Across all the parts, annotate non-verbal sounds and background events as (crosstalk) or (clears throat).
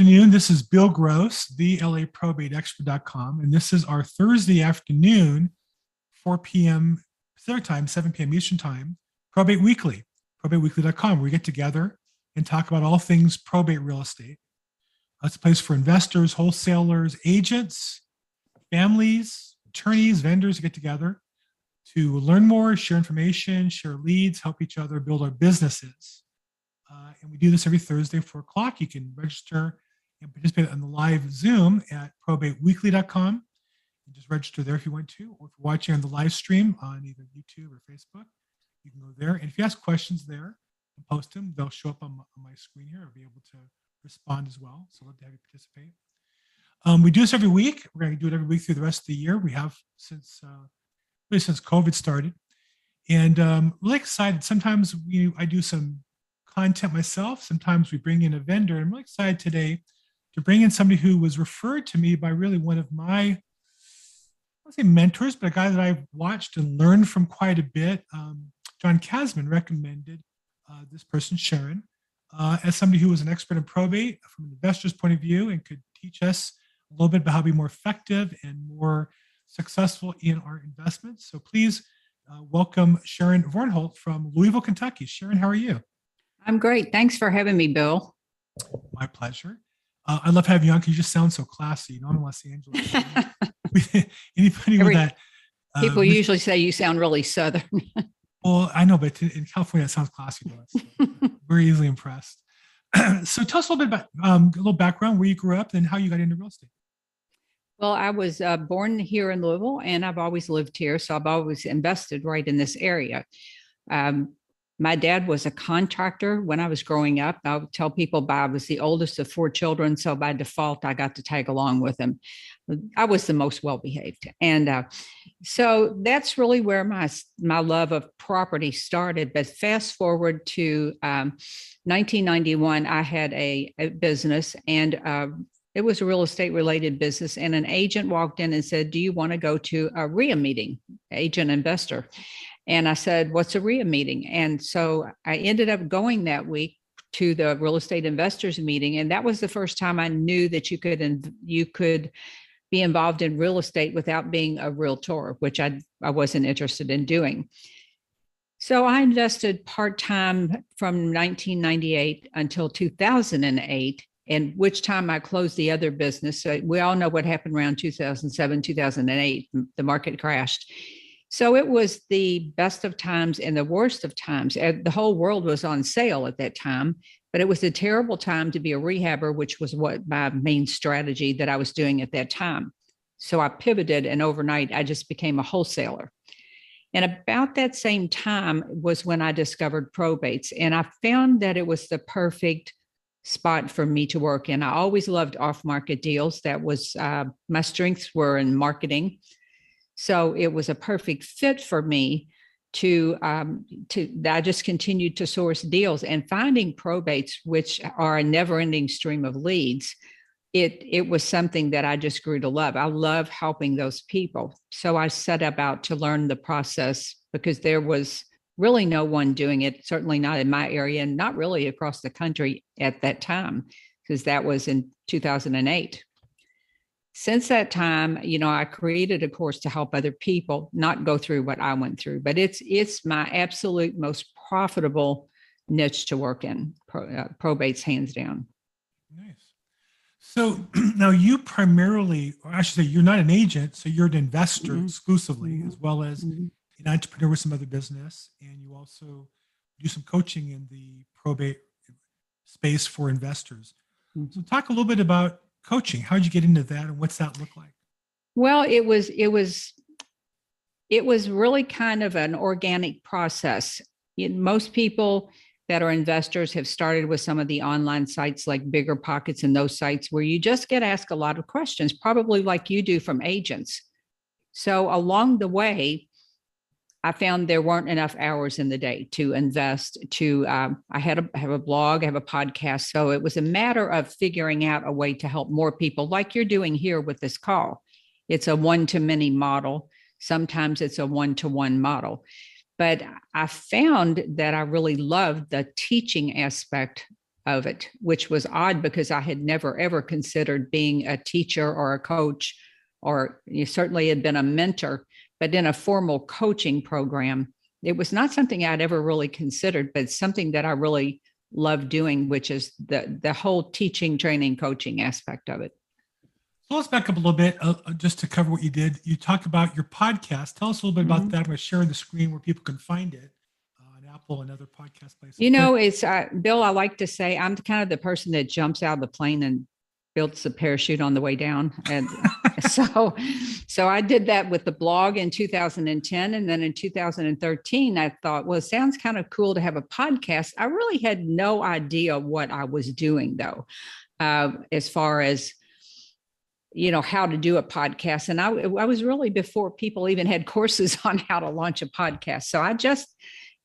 afternoon. This is Bill Gross, the LA Probate Expert.com, and this is our Thursday afternoon, 4 p.m. Pacific time, 7 p.m. Eastern time, Probate Weekly, probateweekly.com, where we get together and talk about all things probate real estate. That's a place for investors, wholesalers, agents, families, attorneys, vendors to get together to learn more, share information, share leads, help each other build our businesses. Uh, and we do this every Thursday, 4 o'clock. You can register and participate on the live Zoom at probateweekly.com. And just register there if you want to, or if you're watching on the live stream on either YouTube or Facebook, you can go there. And if you ask questions there and post them, they'll show up on my, on my screen here. I'll be able to respond as well. So love to have you participate. Um, we do this every week. We're going to do it every week through the rest of the year. We have since uh, really since COVID started, and um, really excited. Sometimes we I do some content myself. Sometimes we bring in a vendor. I'm really excited today to bring in somebody who was referred to me by really one of my I say mentors, but a guy that I've watched and learned from quite a bit. Um, John Casman recommended uh, this person, Sharon, uh, as somebody who was an expert in probate from an investor's point of view and could teach us a little bit about how to be more effective and more successful in our investments. So please uh, welcome Sharon Vornholt from Louisville, Kentucky. Sharon, how are you? I'm great. Thanks for having me, Bill. My pleasure. Uh, I love having you on because you just sound so classy. You know, I'm in Los Angeles. (laughs) (laughs) Anybody Every- with that? uh, People mis- usually say you sound really southern. (laughs) Well, I know, but in in California, it sounds classy to us. so We're easily impressed. (clears throat) so tell us a little bit about um, a little background, where you grew up, and how you got into real estate. well, I was uh, born here in Louisville and I've always lived here. So I've always invested right in this area. Um, my dad was a contractor when I was growing up. I would tell people Bob was the oldest of four children. So by default, I got to tag along with him. I was the most well behaved. And uh, so that's really where my my love of property started. But fast forward to um, 1991, I had a, a business and uh, it was a real estate related business. And an agent walked in and said, Do you want to go to a REIA meeting, agent investor? And I said, What's a REIA meeting? And so I ended up going that week to the real estate investors meeting. And that was the first time I knew that you could, inv- you could be involved in real estate without being a realtor, which I, I wasn't interested in doing. So I invested part time from 1998 until 2008, and which time I closed the other business. So we all know what happened around 2007, 2008. The market crashed. So it was the best of times and the worst of times. The whole world was on sale at that time, but it was a terrible time to be a rehabber, which was what my main strategy that I was doing at that time. So I pivoted, and overnight I just became a wholesaler. And about that same time was when I discovered probates. And I found that it was the perfect spot for me to work in. I always loved off market deals. That was uh, my strengths were in marketing. So it was a perfect fit for me to um, to I just continued to source deals and finding probates, which are a never-ending stream of leads. It it was something that I just grew to love. I love helping those people. So I set about to learn the process because there was really no one doing it, certainly not in my area and not really across the country at that time, because that was in 2008 since that time you know i created a course to help other people not go through what i went through but it's it's my absolute most profitable niche to work in pro, uh, probates hands down Nice. So (clears throat) now you primarily, or I should say, you're not an agent, so you're an investor Mhm. exclusively, Mhm. as well as an entrepreneur with some other business, and you also do some coaching in the probate space for investors. So talk a little bit about coaching. How did you get into that, and what's that look like? well it was it was it was really kind of an organic process most people that are investors have started with some of the online sites like BiggerPockets and those sites where you just get asked a lot of questions probably like you do from agents so along the way i found there weren't enough hours in the day to invest to um, i had a I have a blog i have a podcast so it was a matter of figuring out a way to help more people like you're doing here with this call. It's a one to many model. Sometimes it's a one to one model. But I found that I really loved the teaching aspect of it, which was odd because I had never ever considered being a teacher or a coach, or you certainly had been a mentor, but in a formal coaching program, it was not something I'd ever really considered, but something that I really love doing, which is the the whole teaching, training, coaching aspect of it. So let's back up a little bit uh, uh just to cover what you did. You talk about your podcast. Tell us a little bit about mm-hmm. that. I'm going to share the screen where people can find it. On Apple and other podcast places. You know, it's uh, Bill. I like to say I'm kind of the person that jumps out of the plane and builds the parachute on the way down, and (laughs) so so I did that with the blog in 2010, and then in 2013, I thought, well, it sounds kind of cool to have a podcast. I really had no idea what I was doing though, uh, as far as you know how to do a podcast. And I, I was really before people even had courses (laughs) on how to launch a podcast. So i just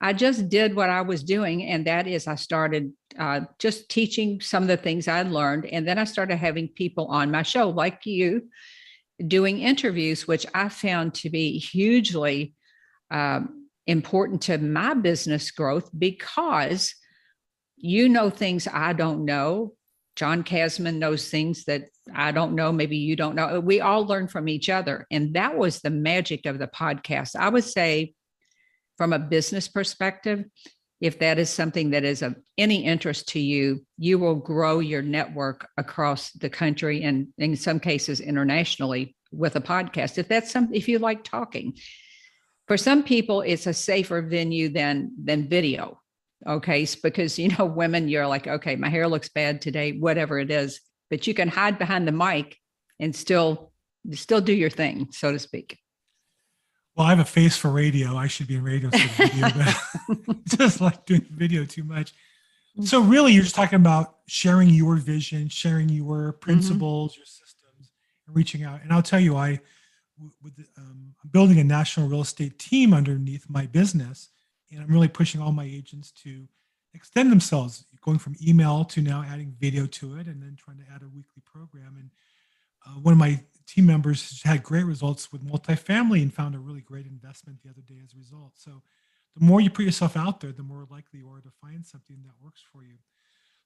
I just did what I was doing. And that is, I started uh, just teaching some of the things I'd learned. And then I started having people on my show, like you, doing interviews, which I found to be hugely um, important to my business growth because you know things I don't know. John Casman knows things that I don't know. Maybe you don't know. We all learn from each other. And that was the magic of the podcast. I would say from a business perspective, if that is something that is of any interest to you, you will grow your network across the country and in some cases internationally with a podcast. If that's something, if you like talking, for some people, it's a safer venue than than video. Okay, because you know, women, you're like, okay, my hair looks bad today, whatever it is, but you can hide behind the mic and still still do your thing, so to speak. Well, I have a face for radio. I should be in radio instead video, but (laughs) just like doing video too much. Mm. So really, you're just talking about sharing your vision, sharing your mm-hmm. principles, mm-hmm. your systems, and reaching out. And I'll tell you, I with um, I'm building a national real estate team underneath my business, and I'm really pushing all my agents to extend themselves, going from email to now adding video to it, and then trying to add a weekly program. And uh, one of my team members had great results with multifamily and found a really great investment the other day as a result. So the more you put yourself out there, the more likely you are to find something that works for you.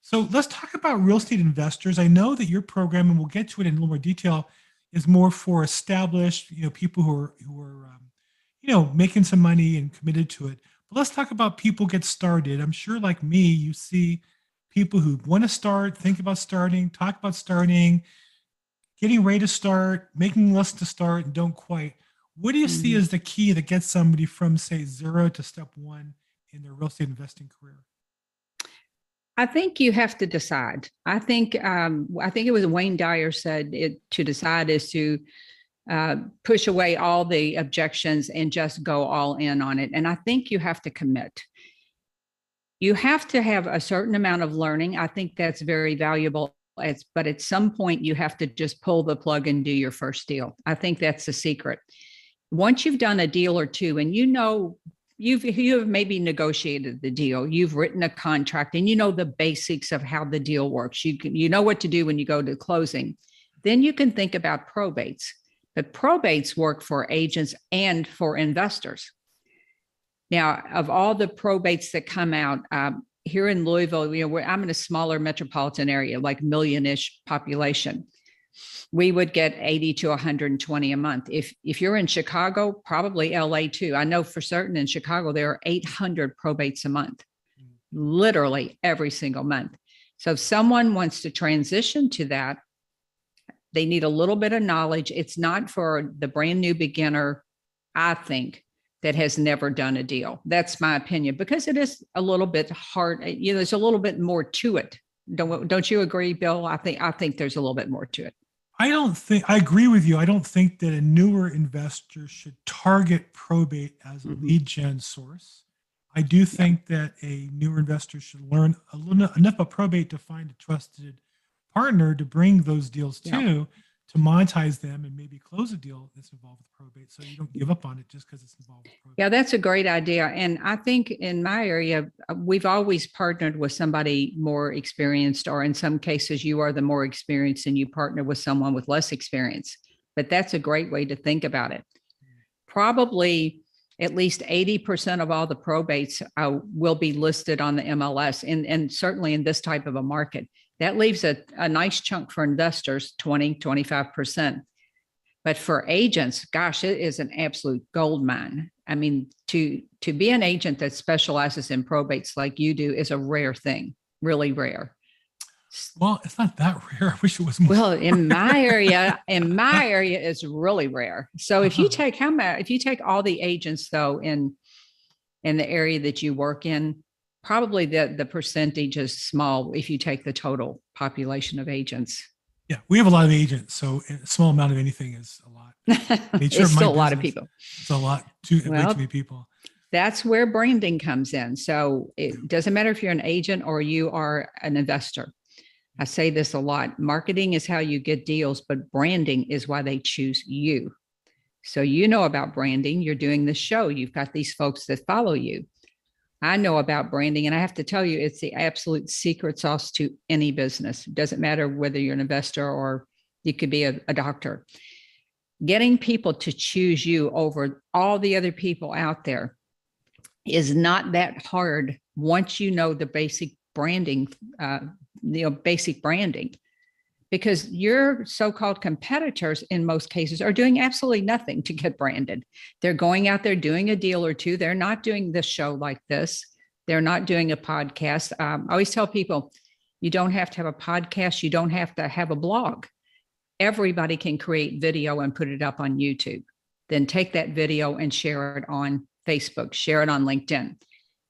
So let's talk about real estate investors. I know that your program, and we'll get to it in a little more detail, is more for established, you know, people who are who are, um, you know, making some money and committed to it. But let's talk about people get started. I'm sure, like me, you see people who want to start, think about starting, talk about starting, getting ready to start, making lists to start, and don't quite. What do you mm-hmm. see as the key that gets somebody from, say, zero to step one in their real estate investing career? I think you have to decide. I think um, I think it was Wayne Dyer said it to decide is to uh, push away all the objections and just go all in on it. And I think you have to commit. You have to have a certain amount of learning. I think that's very valuable it's, but at some point, you have to just pull the plug and do your first deal. I think that's the secret. Once you've done a deal or two, and you know you've you have maybe negotiated the deal you've written a contract and you know the basics of how the deal works you can you know what to do when you go to closing then you can think about probates but probates work for agents and for investors now of all the probates that come out um, here in Louisville, you know, where I'm in a smaller metropolitan area, like million-ish population. We would get 80 to 120 a month. If if you're in Chicago, probably LA too. I know for certain in Chicago there are 800 probates a month, literally every single month. So if someone wants to transition to that, they need a little bit of knowledge. It's not for the brand new beginner, I think, that has never done a deal. That's my opinion because it is a little bit hard. Eh, you know, there's a little bit more to it. Don't don't you agree, Bill? I think I think there's a little bit more to it. I don't think I agree with you. I don't think that a newer investor should target probate as a mm-hmm. lead gen source. I do think yeah. that a newer investor should learn a little enough about probate to find a trusted partner to bring those deals. Yeah to monetize them and maybe close a deal that's involved with probate so you don't give up on it just because it's involved with probate. Yeah, that's a great idea. And I think in my area, uh, we've always partnered with somebody more experienced, or in some cases, you are the more experienced and you partner with someone with less experience. But that's a great way to think about it. Probably at least 80% of all the probates uh, will be listed on the MLS and, and certainly in this type of a market. That leaves a, a nice chunk for investors, 20, 25%. But for agents, gosh, it is an absolute gold mine. I mean, to to be an agent that specializes in probates like you do is a rare thing, really rare. Well, it's not that rare. (laughs) I wish it was more. Well, in my (laughs) area, in my area is really rare. So if you Uh-huh. take how many, if you take all the agents though in in the area that you work in, probably the the percentage is small if you take the total population of agents. yeah, we have a lot of agents, so a small amount of anything is a lot. (laughs) Nature it's still a lot of people. It's a lot too way too many people. That's where branding comes in. So it doesn't matter if you're an agent or you are an investor. I say this a lot. Marketing is how you get deals, but branding is why they choose you. So you know about branding. You're doing the show. You've got these folks that follow you. I know about branding, and I have to tell you, it's the absolute secret sauce to any business. It doesn't matter whether you're an investor or you could be a, a doctor. Getting people to choose you over all the other people out there is not that hard once you know the basic branding, uh, you know, basic branding, because your so-called competitors in most cases are doing absolutely nothing to get branded. They're going out there doing a deal or two. They're not doing this show like this. They're not doing a podcast. Um, I always tell people, you don't have to have a podcast. You don't have to have a blog. Everybody can create video and put it up on YouTube. Then take that video and share it on Facebook, share it on LinkedIn.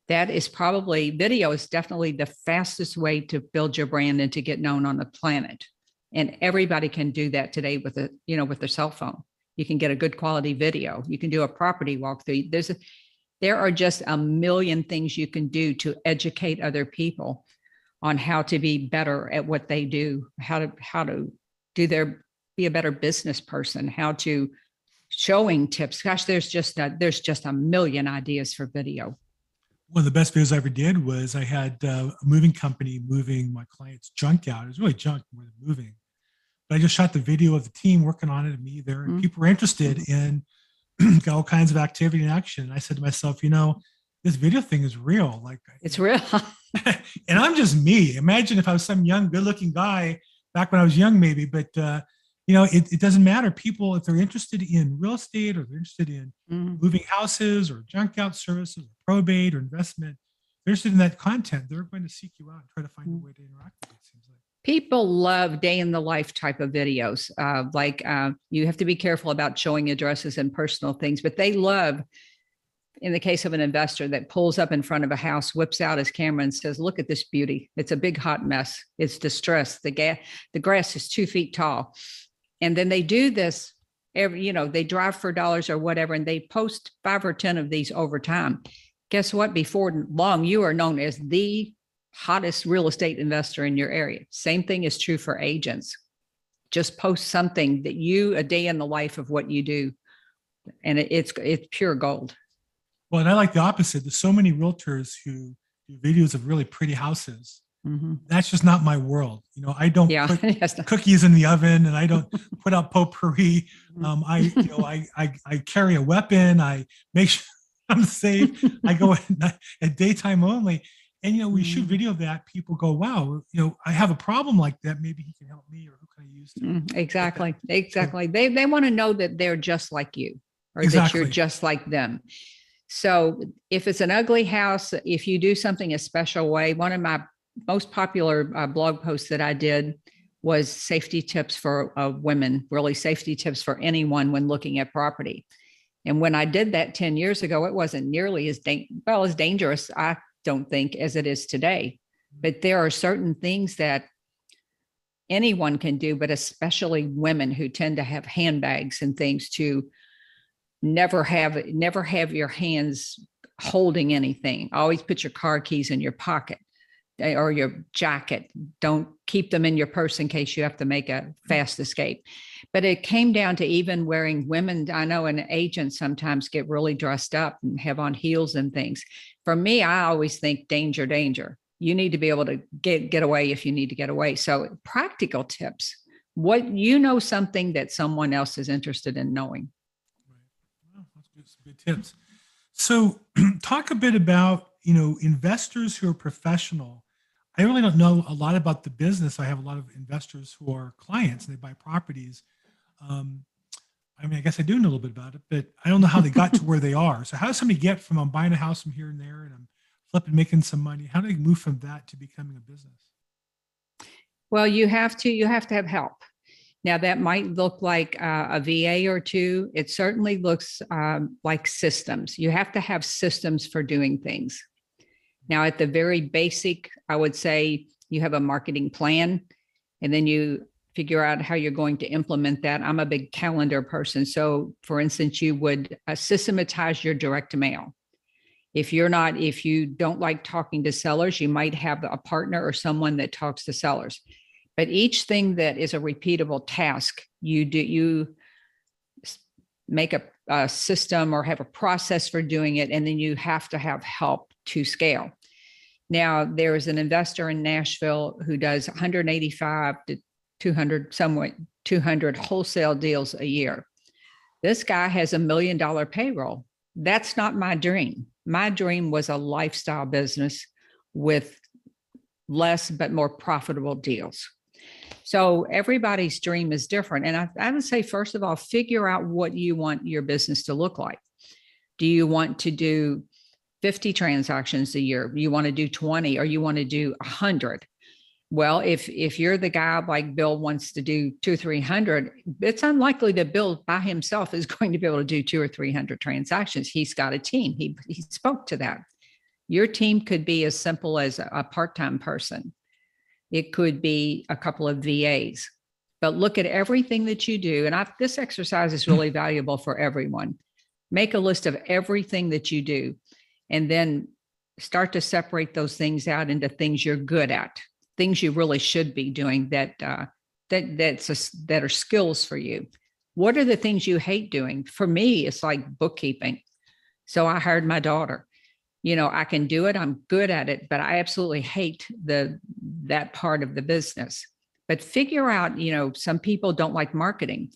That is probably video is definitely the fastest way to build your brand and to get known on the planet. And everybody can do that today with a, you know, with their cell phone. You can get a good quality video. You can do a property walkthrough. There's a, there are just a million things you can do to educate other people on how to be better at what they do, how to how to do their be a better business person, how to showing tips. Gosh, there's just a, there's just a million ideas for video. One of the best videos I ever did was I had uh, a moving company moving my client's junk out. It was really junk more than moving. But I just shot the video of the team working on it and me there, and Mhm. people were interested in (clears throat) got all kinds of activity and action. And I said to myself, you know, this video thing is real. Like It's real. (laughs) (laughs) and I'm just me. Imagine if I was some young, good-looking guy back when I was young, maybe. But uh, you know, it, it doesn't matter. People, if they're interested in real estate or they're interested in Mhm. moving houses or junk out services or probate or investment, they're interested in that content, they're going to seek you out and try to find a Mm. way to interact with you. It seems like. People love day in the life type of videos. Uh, like uh, you have to be careful about showing addresses and personal things, but they love, in the case of an investor that pulls up in front of a house, whips out his camera and says, "Look at this beauty! It's a big hot mess. It's distressed. The ga- the grass is two feet tall," and then they do this every, you know, they drive for dollars or whatever, and they post five or ten of these over time. Guess what? Before long, you are known as the hottest real estate investor in your area. Same thing is true for agents. Just post something that you a day in the life of what you do, and it, it's it's pure gold. Well, and I like the opposite. There's so many realtors who do videos of really pretty houses. Mhm. That's just not my world. You know, I don't Yeah, put (laughs) cookies in the oven and I don't (laughs) put out potpourri. Mhm. Um, I, you know, I, I, I carry a weapon. I make sure (laughs) I'm safe. I go at, night- at daytime only. And, you know, we shoot Mm. video of that. People go, wow, you know, I have a problem like that. Maybe he can help me or who can I use to Mm, Exactly. Exactly. They they want to know that they're just like you or that you're just like them. So if it's an ugly house, if you do something a special way, one of my most popular uh, blog post that I did was safety tips for uh, women, really safety tips for anyone when looking at property. And when I did that 10 years ago, it wasn't nearly as dan- well as dangerous, I don't think, as it is today. But there are certain things that anyone can do, but especially women who tend to have handbags and things to never have never have your hands holding anything. Always put your car keys in your pocket Eh, or your jacket. Don't keep them in your purse in case you have to make a fast escape. But it came down to even wearing women. I know an agent sometimes get really dressed up and have on heels and things. For me, I always think danger, danger you need to be able to get get away if you need to get away so practical tips what you know something that someone else is interested in knowing some good tips. So, (clears throat) talk a bit about you know investors who are professional. I really don't know a lot about the business. I have a lot of investors who are clients and they buy properties. Um, I mean, I guess I do know a little bit about it, but I don't know how they got to where they are. So, how does somebody get from I'm buying a house from here and there and I'm flipping, making some money? How do they move from that to becoming a business? Well, you have to you have to have help. Now that might look like uh, a VA or two. It certainly looks um, like systems. You have to have systems for doing things. Now, at the very basic, I would say you have a marketing plan, and then you figure out how you're going to implement that. I'm a big calendar person, so for instance, you would uh, systematize your direct mail. If you're not, if you don't like talking to sellers, you might have a partner or someone that talks to sellers but each thing that is a repeatable task you do you make a, a, system or have a process for doing it and then you have to have help to scale now there is an investor in nashville who does 185 to 200 somewhat 200 wholesale deals a year this guy has a million dollar payroll that's not my dream my dream was a lifestyle business with less but more profitable deals so everybody's dream is different. And I, I would say, first of all, figure out what you want your business to look like. Do you want to do 50 transactions a year? You want to do 20 or you want to do 100? Well, if if you're the guy like Bill wants to do two, three hundred, it's unlikely that Bill by himself is (laughs) going to be able to do two or three hundred transactions. He's got a team. He he spoke to that. Your team could be as simple as a part-time person. It could be a couple of VAs. But look at everything that you do. And I, this exercise is really (laughs) valuable for everyone. Make a list of everything that you do and then start to separate those things out into things you're good at, things you really should be doing that uh, that that's a, that are skills for you. What are the things you hate doing? For me, it's like bookkeeping. So I hired my daughter you know i can do it i'm good at it but i absolutely hate the that part of the business but figure out you know some people don't like marketing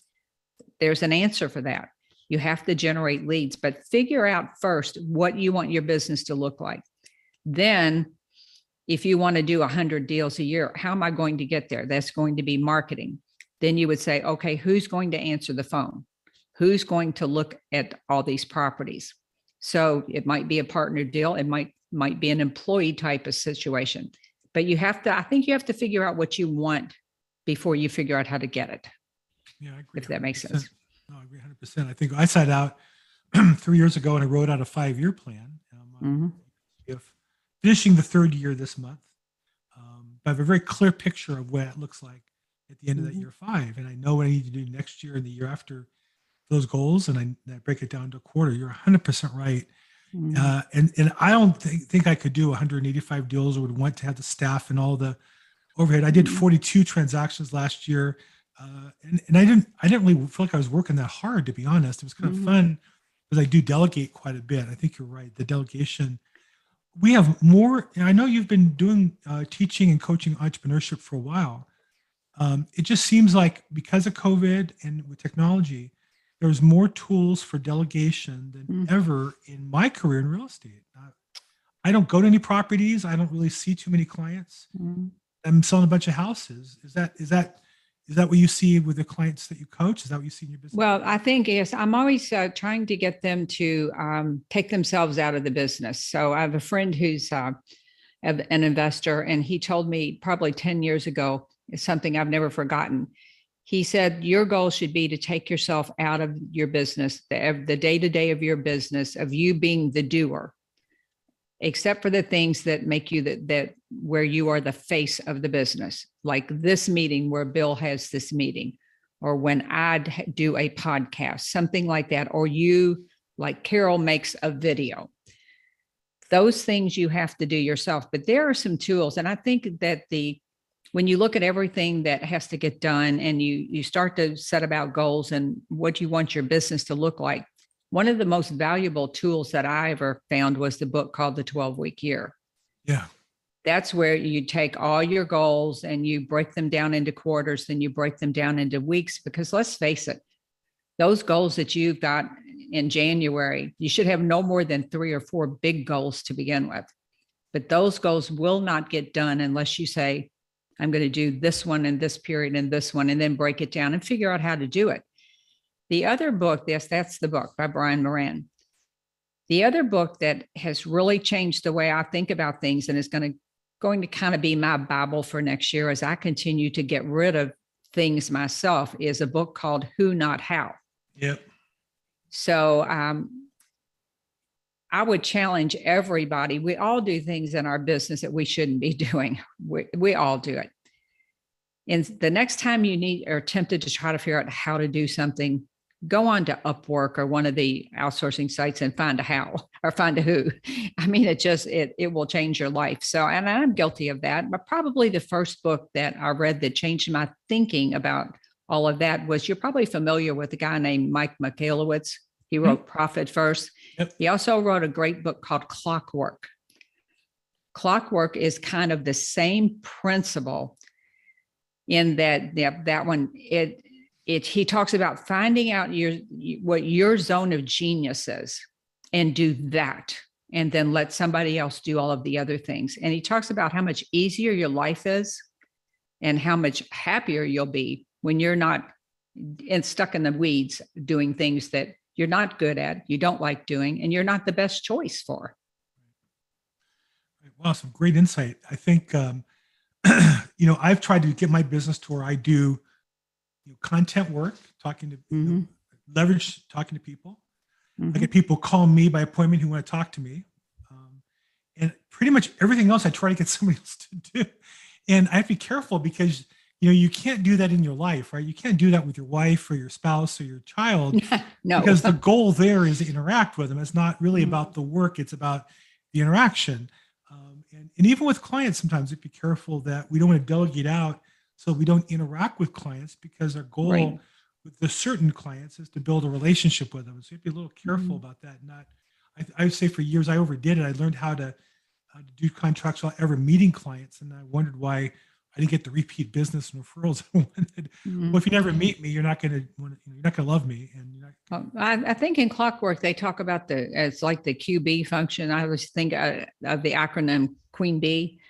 there's an answer for that you have to generate leads but figure out first what you want your business to look like then if you want to do 100 deals a year how am i going to get there that's going to be marketing then you would say okay who's going to answer the phone who's going to look at all these properties so it might be a partner deal. It might might be an employee type of situation. But you have to, I think you have to figure out what you want before you figure out how to get it. Yeah, I agree. If that makes sense. No, I agree 100%. I think I sat out (clears throat) three years ago and I wrote out a five year plan. Um, uh, If finishing the third year this month, um, I have a very clear picture of what it looks like at the end of that Mhm. year five. And I know what I need to do next year and the year after those goals and I, I break it down to a quarter. You're 100% right. Mhm. Uh, and and I don't think, think I could do 185 deals or would want to have the staff and all the overhead. I did Mhm. 42 transactions last year, uh, and and I didn't I didn't really feel like I was working that hard to be honest. It was kind of Mhm. fun because I do delegate quite a bit. I think you're right. The delegation. We have more. and I know you've been doing uh, teaching and coaching entrepreneurship for a while. Um, it just seems like because of COVID and with technology, there's more tools for delegation than Mm. ever in my career in real estate. Uh, I don't go to any properties. I don't really see too many clients. Mhm. I'm selling a bunch of houses. Is that is that is that what you see with the clients that you coach? Is that what you see in your business? Well, I think yes, I'm always uh, trying to get them to um, take themselves out of the business. So I have a friend who's uh, an investor, and he told me probably 10 years ago, it's something I've never forgotten. He said, Your goal should be to take yourself out of your business, the, the day-to-day of your business, of you being the doer, except for the things that make you that that where you are the face of the business, like this meeting where Bill has this meeting, or when I do a podcast, something like that, or you like Carol makes a video. Those things you have to do yourself, but there are some tools, and I think that the when you look at everything that has to get done and you you start to set about goals and what you want your business to look like one of the most valuable tools that i ever found was the book called the 12 week year yeah. That's where you take all your goals and you break them down into quarters then you break them down into weeks because let's face it those goals that you've got in January, you should have no more than three or four big goals to begin with. But those goals will not get done unless you say, I'm going to do this one in this period and this one, and then break it down and figure out how to do it. The other book, yes, that's the book by Brian Moran. The other book that has really changed the way I think about things and is going to going to kind of be my Bible for next year as I continue to get rid of things myself is a book called Who Not How. Yep. So um, I would challenge everybody. We all do things in our business that we shouldn't be (laughs) doing. We, we all do it. And the next time you need or tempted to try to figure out how to do something, go on to Upwork or one of the outsourcing sites and find a how or find a who. (laughs) I mean, it just it it will change your life. So, and I'm guilty of that. But probably the first book that I read that changed my thinking about all of that was you're probably familiar with a guy named Mike Michalowicz. He mm-hmm. wrote Profit First. Yep. He also wrote a great book called Clockwork. Clockwork is kind of the same principle in that that, that one it it he talks about finding out your what your zone of genius is and do that and then let somebody else do all of the other things and he talks about how much easier your life is and how much happier you'll be when you're not and stuck in the weeds doing things that you're not good at you don't like doing and you're not the best choice for Wow, some great insight. I think, um, (clears throat) you know, I've tried to get my business to where I do you know, content work, talking to you know, leverage, talking to people. I get people call me by appointment who want to talk to me. Um, and pretty much everything else I try to get (laughs) somebody else to do. And I have to be careful because, you know, you can't do that in your life, right? You can't do that with your wife or your spouse or your child (laughs) no because the (laughs) goal there is to interact with them. It's not really Mhm. about the work, it's about the interaction. Um, and, and even with clients, sometimes we have to be careful that we don't want to delegate out so we don't interact with clients because our goal Right. With the certain clients is to build a relationship with them. So you have to be a little careful Mhm. about that. Not, I, I would say for years I overdid it. I learned how to, how to do contracts without ever meeting clients, and I wondered why I didn't get the repeat business and referrals (laughs) I wanted. Mhm. Well, if you never meet me, you're not going to, you're not going to love me, and you're not. I, I think in clockwork they talk about the it's like the QB function. I always think uh, of the acronym Queen Bee.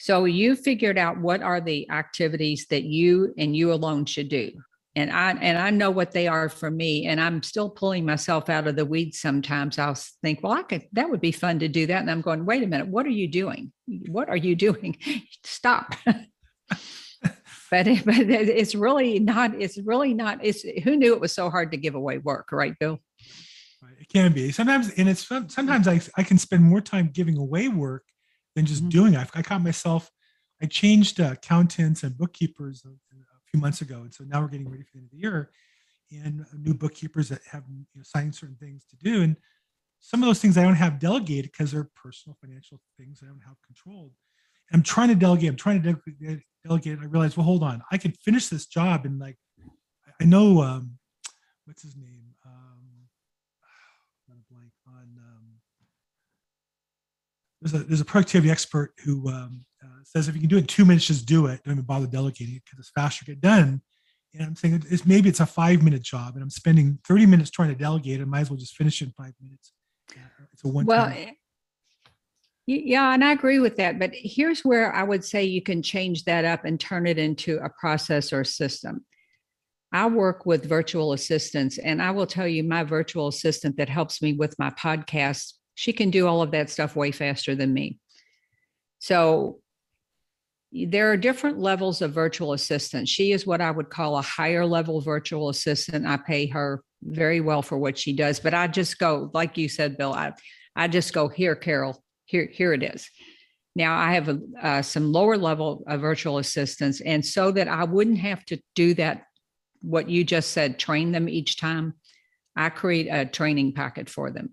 So you figured out what are the activities that you and you alone should do, and I and I know what they are for me. And I'm still pulling myself out of the weeds sometimes. I'll think, well, I could that would be fun to do that, and I'm going, wait a minute, what are you doing? What are you doing? (laughs) Stop. (laughs) (laughs) but it, but it's really not it's really not it's who knew it was so hard to give away work right bill It can be sometimes, and it's fun- sometimes I I can spend more time giving away work than just Mhm. doing. it. I, caught myself. I changed uh, accountants and bookkeepers few months ago, and so now we're getting ready for the end of the year, and uh, new bookkeepers that have you know, certain things to do, and some of those things I don't have delegated because they're personal financial things I don't have controlled. I'm trying to delegate. I'm trying to delegate. delegate. I realize, well, hold on. I can finish this job and like, I- know, um, what's his name? Um, (sighs) blank on, um, there's a, there's a productivity expert who um, says if you can do it in two minutes, just do it. Don't even bother delegating it because it's faster to get done. And I'm saying it's maybe it's a five minute job and I'm spending 30 minutes trying to delegate. I might as well just finish in five minutes. It's a one well eh, yeah and i agree with that but here's where i would say you can change that up and turn it into a process or system i work with virtual assistants and i will tell you my virtual assistant that helps me with my podcast she can do all of that stuff way faster than me so there are different levels of virtual assistant. She is what I would call a higher level virtual assistant. I pay her very well for what she does, but I just go, like you said, Bill, I, I just go here, Carol, here, here it is. Now I have a, uh, some lower level of virtual assistants. And so that I wouldn't have to do that, what you just said, train them each time, I create a training packet for them.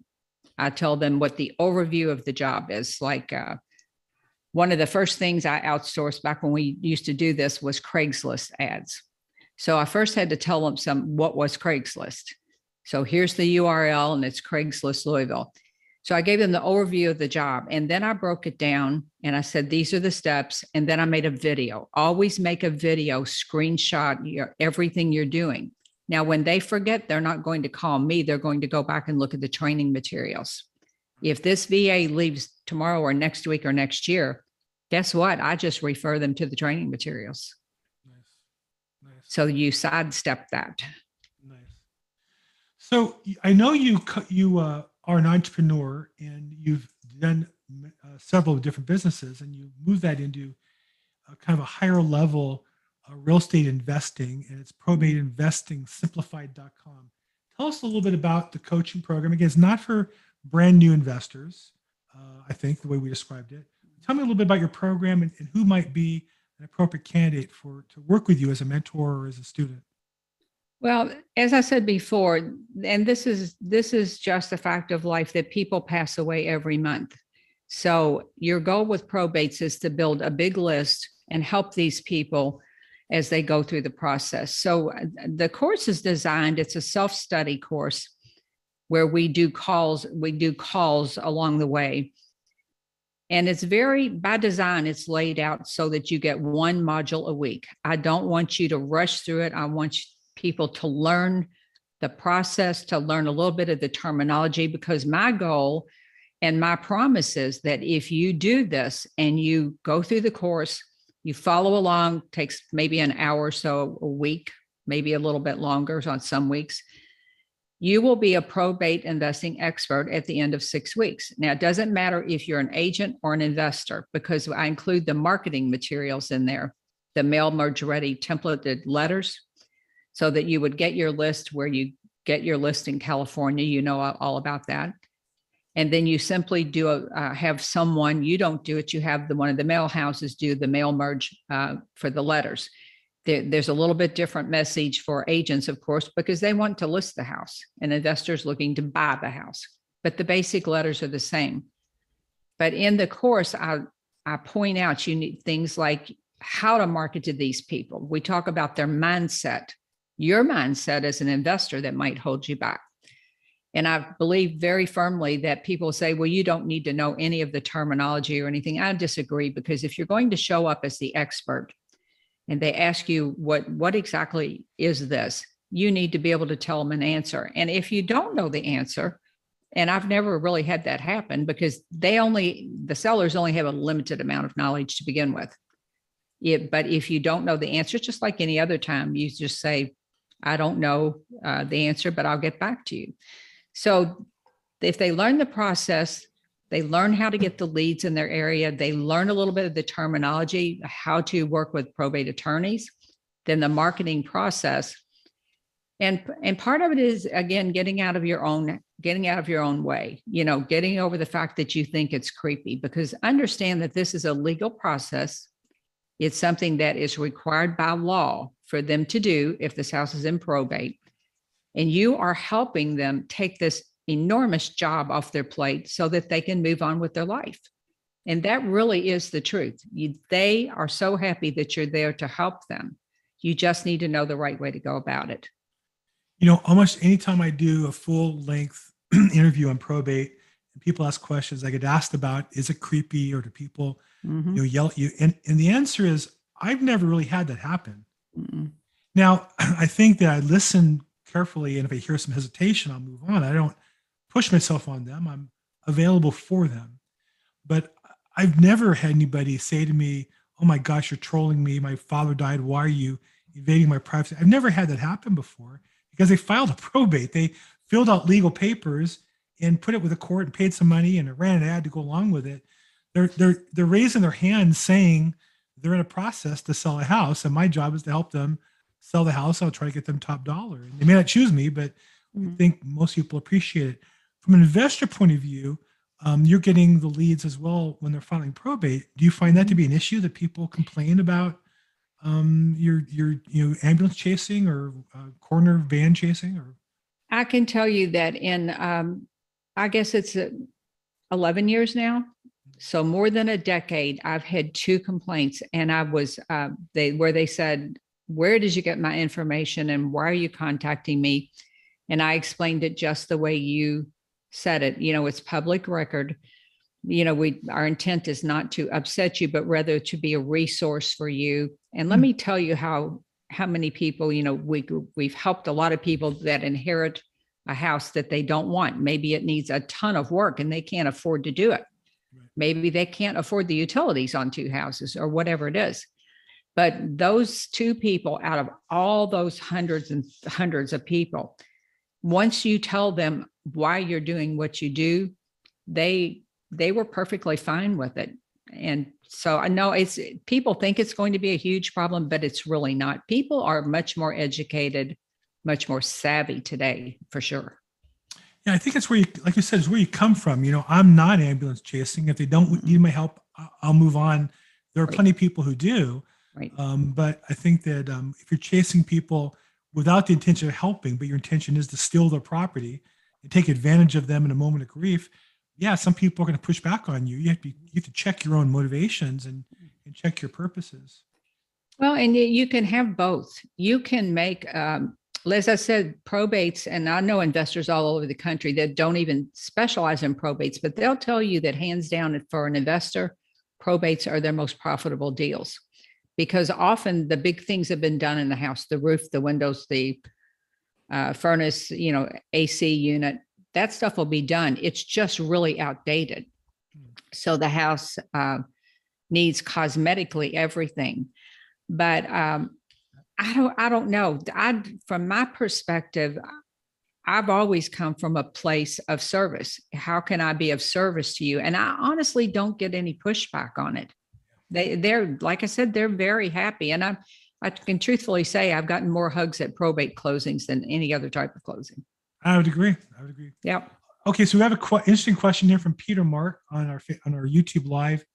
I tell them what the overview of the job is like, uh, one of the first things I outsourced back when we used to do this was Craigslist ads. So I first had to tell them some what was Craigslist. So here's the URL and it's Craigslist Louisville. So I gave them the overview of the job and then I broke it down and I said these are the steps and then I made a video. Always make a video, screenshot your everything you're doing. Now, when they forget, they're not going to call me. They're going to go back and look at the training materials. If this VA leaves tomorrow or next week or next year, guess what? I just refer them to the training materials. Nice. Nice. So you sidestep that. Nice. So I know you you uh, are an entrepreneur and you've done uh, several different businesses and you move that into a kind of a higher level uh, real estate investing and it's probate investing simplified.com. Tell us a little bit about the coaching program. Again, it's not for brand new investors. Uh, I think the way we described it. Tell me a little bit about your program and, and who might be an appropriate candidate for to work with you as a mentor or as a student. Well, as I said before, and this is this is just a fact of life that people pass away every month. So your goal with probates is to build a big list and help these people as they go through the process. So uh, the course is designed, it's a self-study course where we do calls, we do calls along the way. And it's very by design, it's laid out so that you get one module a week. I don't want you to rush through it. I want people to learn the process, to learn a little bit of the terminology, because my goal and my promise is that if you do this and you go through the course, you follow along, takes maybe an hour or so a week, maybe a little bit longer on some weeks. You will be a probate investing expert at the end of six weeks. Now, it doesn't matter if you're an agent or an investor because I include the marketing materials in there, the mail merge ready templated letters, so that you would get your list where you get your list in California. You know all about that and then you simply do a, uh, have someone you don't do it you have the one of the mail houses do the mail merge uh, for the letters there, there's a little bit different message for agents of course because they want to list the house and investors looking to buy the house but the basic letters are the same. But in the course i i point out you need things like how to market to these people. We talk about their mindset your mindset as an investor that might hold you back. And I believe very firmly that people say, well, you don't need to know any of the terminology or anything. I disagree because if you're going to show up as the expert and they ask you what what exactly is this, you need to be able to tell them an answer. And if you don't know the answer, and I've never really had that happen because they only the sellers only have a limited amount of knowledge to begin with. It, but if you don't know the answer, just like any other time, you just say, I don't know uh, the answer, but I'll get back to you. So if they learn the process, they learn how to get the leads in their area, they learn a little bit of the terminology, how to work with probate attorneys, then the marketing process. And, and part of it is again getting out of your own getting out of your own way you know getting over the fact that you think it's creepy because understand that this is a legal process. It's something that is required by law for them to do if this house is in probate. And you are helping them take this enormous job off their plate so that they can move on with their life. And that really is the truth. You, they are so happy that you're there to help them. You just need to know the right way to go about it. you know, almost anytime I do a full length (clears throat) interview on probate and people ask questions, I get asked about is it creepy or do people Mhm. you know, yell at you? And, and the answer is I've never really had that happen. Mm-mm. Now, (clears throat) I think that I listen carefully and if I hear some hesitation, I'll move on. I don't push myself on them. I'm available for them. But I've never had anybody say to me, Oh my gosh, you're trolling me. My father died. Why are you invading my privacy? I've never had that happen before because they filed a (laughs) probate. They filled out legal papers and put it with a court and paid some money and it ran an ad to go along with it. They're they're they're raising their hands saying they're in a process to sell a house, and my job is to help them sell the house. I'll try to get them top dollar. They may not choose me, but I Mhm. think most people appreciate it. From an investor point of view, um, you're getting the leads as well when they're filing probate. Do you find that to be an issue that people complain about um, your your you know ambulance chasing or uh, corner van chasing or I can tell you that in, um, I guess it's uh, 11 years now. So more than a decade, I've had two complaints and I was, uh, they, where they said, where did you get my information and why are you contacting me? And I explained it just the way you said it. You know, it's public record. You know, we, our intent is not to upset you, but rather to be a resource for you. And let Mm. me tell you how, how many people, you know, we, we've helped a lot of people that inherit a house that they don't want. Maybe it needs a ton of work and they can't afford to do it. Right. Maybe they can't afford the utilities on two houses or whatever it is. But those two people out of all those hundreds and hundreds of people, once you tell them why you're doing what you do, they they were perfectly fine with it. And so I know it's people think it's going to be a huge problem, but it's really not. People are much more educated, much more savvy today, for sure. Yeah, I think it's where you, like you said, it's where you come from. You know, I'm not ambulance chasing. If they don't need my help, I'll move on. There are Right. plenty of people who do. Right. Um, but I think that um, if you're chasing people without the intention of helping, but your intention is to steal their property and take advantage of them in a moment of grief, yeah, some people are going to push back on you. You have to you have to check your own motivations and, and check your purposes. Well, and you can have both. You can make, um, as I said, probates, and I know investors all over the country that don't even specialize in probates, but they'll tell you that hands down for an investor, probates are their most profitable deals because often the big things have been done in the house the roof, the windows, the uh, furnace, you know, AC unit, that stuff will be done. It's just really outdated. So the house uh, needs cosmetically everything but um, I don't I don't know. I from my perspective, I've always come from a place of service. How can I be of service to you? And I honestly don't get any pushback on it. They they're like I said, they're very happy, and I I can truthfully say I've gotten more hugs at probate closings than any other type of closing. I would agree. I would agree. Yep. Okay, so we have a qu- interesting question here from Peter Mark on our on our YouTube live.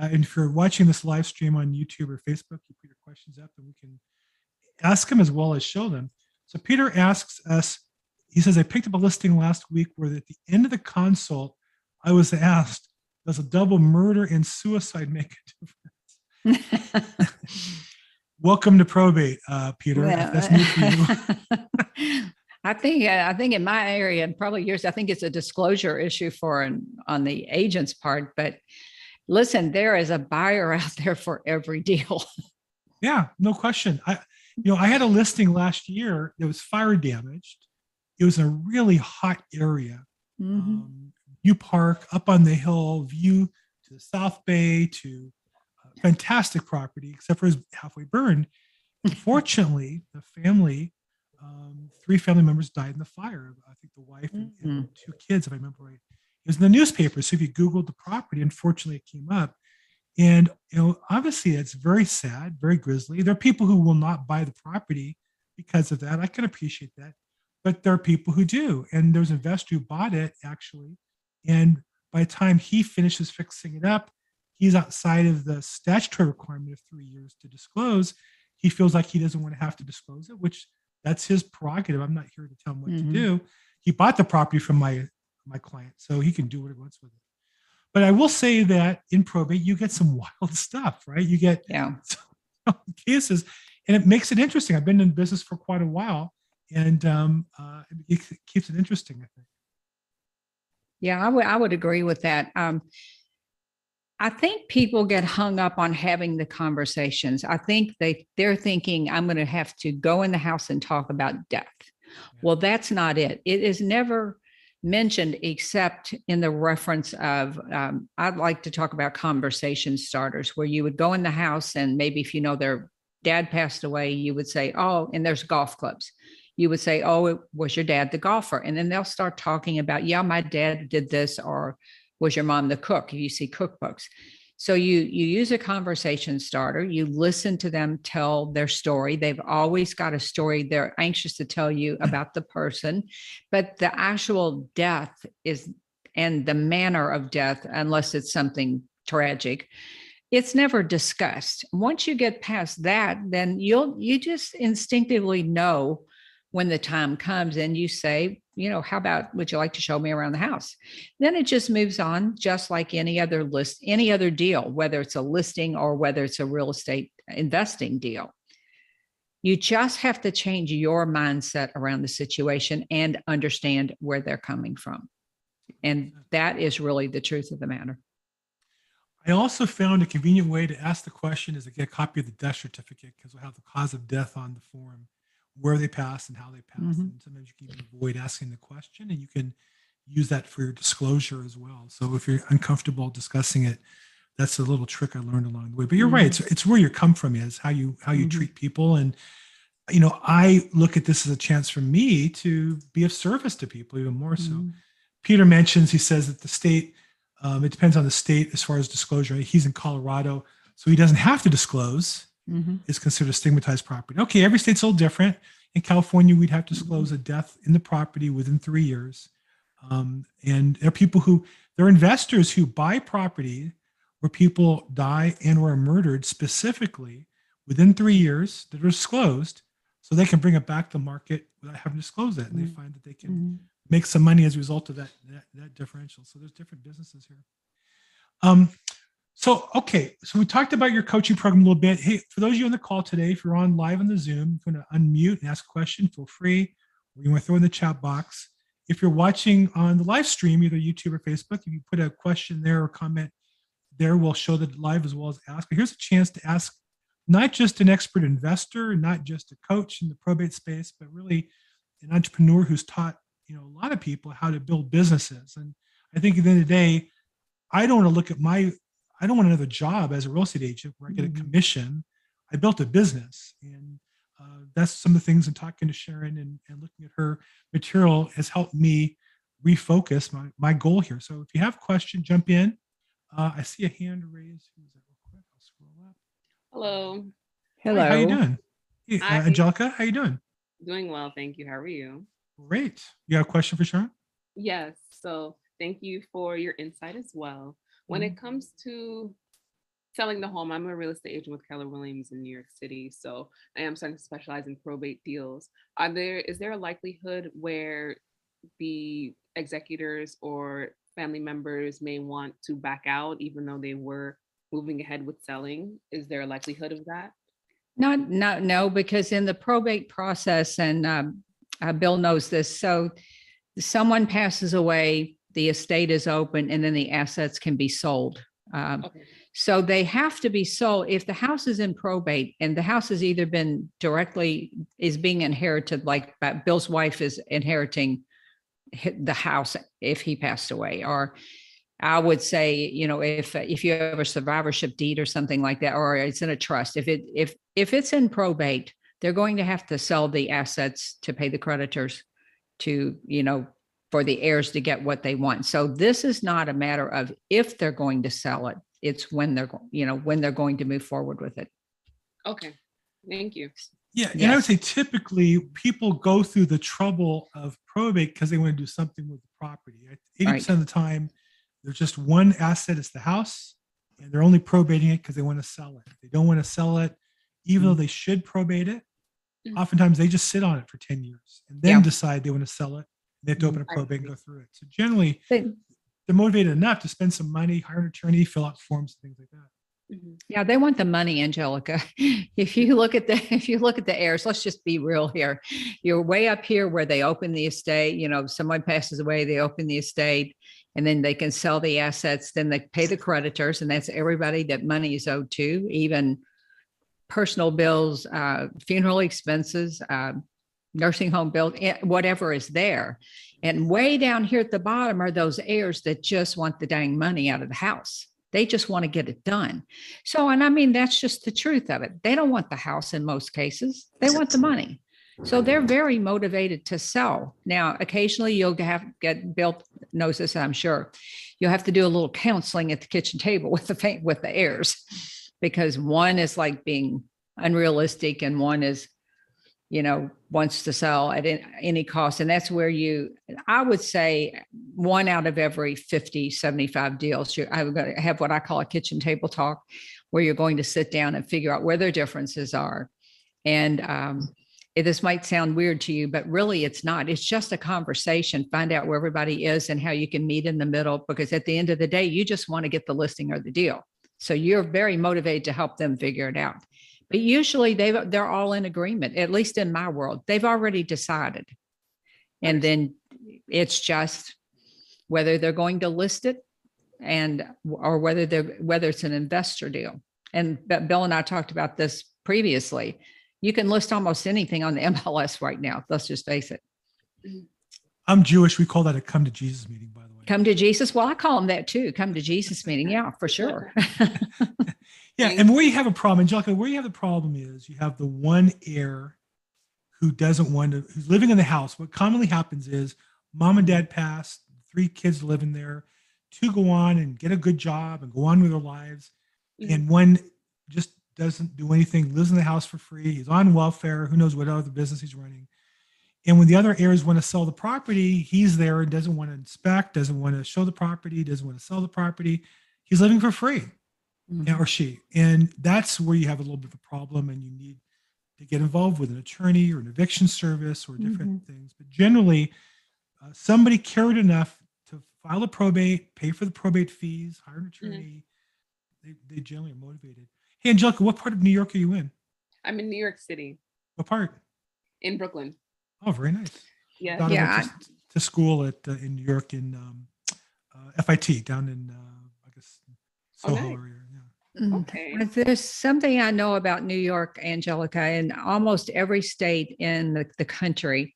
Uh, and if you're watching this live stream on YouTube or Facebook, you put your questions up and we can ask them as well as show them. So Peter asks us, he says, I picked up a listing last week where at the end of the consult, I was asked, does a double murder and suicide make a difference? (laughs) Welcome to probate, uh, Peter. that's new for you. (laughs) I think uh, I think in my area and probably yours, I think it's a disclosure issue for an, on the agent's part. But listen, there is a buyer (laughs) out there for every deal. Yeah, no question. I, you know, I had a listing last year that was fire damaged. It was a really hot area. Mhm. Um, View Park, up on the hill, view to the South Bay, to uh, fantastic property, except for it's halfway burned. (laughs) Unfortunately, the family, um, three family members died in the fire. I think the wife and, and two kids, if I remember right. It was in the newspaper. So if you Googled the property, unfortunately, it came up. And you know, obviously, it's very sad, very grisly. There are people who will not buy the property because of that. I can appreciate that, but there are people who do. And there's an investor who bought it actually, and by the time he finishes fixing it up, he's outside of the statutory requirement of three years to disclose. He feels like he doesn't want to have to disclose it, which that's his prerogative. I'm not here to tell him what Mhm. to do. He bought the property from my my client, so he can do what he wants with it. But I will say that in probate, you get some (laughs) wild stuff, right? You get Yeah. (laughs) cases, and it makes it interesting. I've been in business for quite a while, and um, uh, it keeps it interesting. I think. Yeah, I would I would agree with that. Um, I think people get hung up on having the conversations. I think they they're thinking I'm going to have to go in the house and talk about death. Well, that's not it. It is never mentioned except in the reference of um, I'd like to talk about conversation starters where you would go in the house and maybe if you know their dad passed away, you would say, "Oh," and there's golf clubs you would say, Oh, it- was your dad the golfer? And then they'll start talking about, Yeah, my dad did this, or was your mom the cook? If you see cookbooks. So you you use a conversation starter, you listen to them tell their story. They've always got a story they're anxious to tell you (laughs) about the person, but the actual death is and the manner of death, unless it's something tragic, it's never discussed. Once you get past that, then you'll you just instinctively know when the time comes and you say, you know, how about would you like to show me around the house? Then it just moves on, just like any other list, any other deal, whether it's a listing or whether it's a real estate investing deal. You just have to change your mindset around the situation and understand where they're coming from. And that is really the truth of the matter. I also found a convenient way to ask the question is to get a copy of the death certificate because we'll have the cause of death on the form, where they pass and how they passed. Mhm. And sometimes you can even avoid asking the question and you can use that for your disclosure as well. So if you're uncomfortable discussing it, that's a little trick I learned along the way. But you're right. It's, it's where you come from is how you how you Mhm. treat people. And you know, I look at this as a chance for me to be of service to people even more so. Mhm. Peter mentions, he says that the state, um, it depends on the state as far as disclosure. He's in Colorado, so he doesn't have to disclose. Mhm. It's considered stigmatized property. Okay, every state's a little different. In California, we'd have to disclose a death in the property within three years. Um, and there are people who, there are investors who buy property where people die and or are murdered specifically within three years that are disclosed so they can bring it back to market without having to disclose that. And they Mhm. find that they can Mhm. make some money as a result of that, that, that differential. So there's different businesses here. Um, so, okay. So we talked about your coaching program a little bit. Hey, for those of you on the call today, if you're on live on the Zoom, you're going to unmute and ask a question, feel free. Or you want to throw in the chat box. If you're watching on the live stream, either YouTube or Facebook, if you put a question there or comment there, we'll show that live as well as ask. But here's a chance to ask not just an expert investor, not just a coach in the probate space, but really an entrepreneur who's taught you know a lot of people how to build businesses. And I think at the end of the day, I don't want to look at my I don't want another job as a real estate agent where I get a Mhm. commission. I built a business, and uh, that's some of the things. And talking to Sharon and, and looking at her material has helped me refocus my my goal here. So if you have a question, jump in. Uh, I see a hand raised. Who's that? Real quick, I'll scroll up. Hello, Hello. Hi, how you doing? Hey, uh, Angelica, how you doing? doing well, thank you. How are you? Great. You got a question for Sharon? Yes, so thank you for your insight as well. When it comes to selling the home, I'm a real estate agent with Keller Williams in New York City, so I am starting to specialize in probate deals. Are there is there a likelihood where the executors or family members may want to back out even though they were moving ahead with selling? Is there a likelihood of that? Not, no, no, because in the probate process, and um, uh, Bill knows this, so someone passes away, the estate is open, and then the assets can be sold. Um, Okay. So they have to be sold. If the house is in probate and the house has either been directly is being inherited, like Bill's wife is inheriting the house if he passed away, or I would say, you know, if if you have a survivorship deed or something like that, or it's in a trust, if it if if it's in probate, they're going to have to sell the assets to pay the creditors to, you know, for the heirs to get what they want. So this is not a matter of if they're going to sell it. It's when they're, you know, when they're going to move forward with it. Okay, thank you. Yeah, and I would say typically people go through the trouble of probate because they want to do something with the property. Eighty percent of the time, there's just one asset, it's the house, and they're only probating it because they want to sell it. They don't want to sell it, even though they should probate it. Mhm. Oftentimes, they just sit on it for ten years and then Yeah. decide they want to sell it. They have to open a probate and go through it. So generally, They- they're motivated enough to spend some money, hire an attorney, fill out forms, and things like that. Mhm. Yeah, they want the money, Angelica. (laughs) If you look at the (laughs) if you look at the heirs, let's just be real here. You're way up here where they open the estate. You know, someone passes away, they open the estate, and then they can sell the assets. Then they pay the creditors, and that's everybody that money is owed to, even personal bills, uh, funeral expenses, uh, nursing home bill, eh, whatever is there. And way down here at the bottom are those heirs that just want the dang money out of the house. They just want to get it done. So, and I mean, that's just the truth of it. They don't want the house in most cases, they want the money. So they're very motivated to sell. Now, occasionally you'll have get Bill knows this, I'm sure. You'll have to do a little counseling at the kitchen table (laughs) with the with the heirs because one is like being unrealistic and one is you know wants to sell at any cost. And that's where you i would say one out of every 50 75 deals you i'm going to have what i call a kitchen table talk where you're going to sit down and figure out where their differences are. And um, this might sound weird to you but really it's not. It's just a conversation find out where everybody is and how you can meet in the middle because at the end of the day you just want to get the listing or the deal. So you're very motivated to help them figure it out but usually they they're all in agreement at least in my world they've already decided and then it's just whether they're going to list it and or whether they're whether it's an investor deal. And Bill and I talked about this previously. You can list almost anything on the (laughs) MLS right now. Let's just face it. Mm-hmm. I'm Jewish. We call that a come to Jesus meeting, by the way. Come to Jesus. Well, I call them that too. Come to Jesus meeting. Yeah, for sure. (laughs) (laughs) Yeah, and where you have a problem, Angelica, where you have the problem is you have the one heir who doesn't want to, who's living in the house. What commonly happens is mom and dad pass, three kids living there, two go on and get a good job and go on with their lives, Mhm. and one just doesn't do anything, lives in the house for free. He's on welfare. Who knows what other business he's running. And when the other heirs want to sell the property, he's there and doesn't want to inspect, doesn't want to show the property, doesn't want to sell the property. He's living for free yeah, or she. And that's where you have a little bit of a problem and you need to get involved with an attorney or an eviction service or different things. But generally, uh, somebody cared enough to file a probate, pay for the probate fees, hire an attorney. They, they generally are motivated. Hey, Angelica, what part of New York are you in? I'm in New York City, What part? in Brooklyn. Oh, very nice. Yeah. Daughter Yeah, went to, to school at uh, in New York in um, uh, FIT down in uh, I guess Oh, Soho nice. area. Mhm. Okay. But There's something I know about New York, Angelica, in almost every state in the, the country.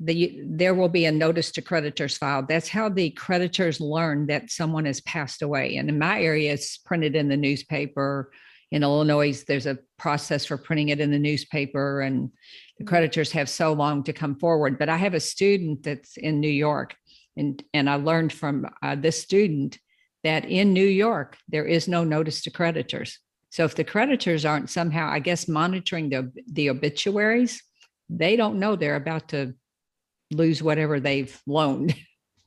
The, there will be a notice to creditors filed. That's how the creditors learn that someone has passed away. And in my area, it's printed in the newspaper. In Illinois, there's a process for printing it in the newspaper, and the Mhm. creditors have so long to come forward. But I have a student that's in New York, and and I learned from uh, this student that in New York, there is no notice to creditors. So if the creditors aren't somehow, I guess, monitoring the, the obituaries, they don't know they're about to lose whatever they've loaned. (laughs)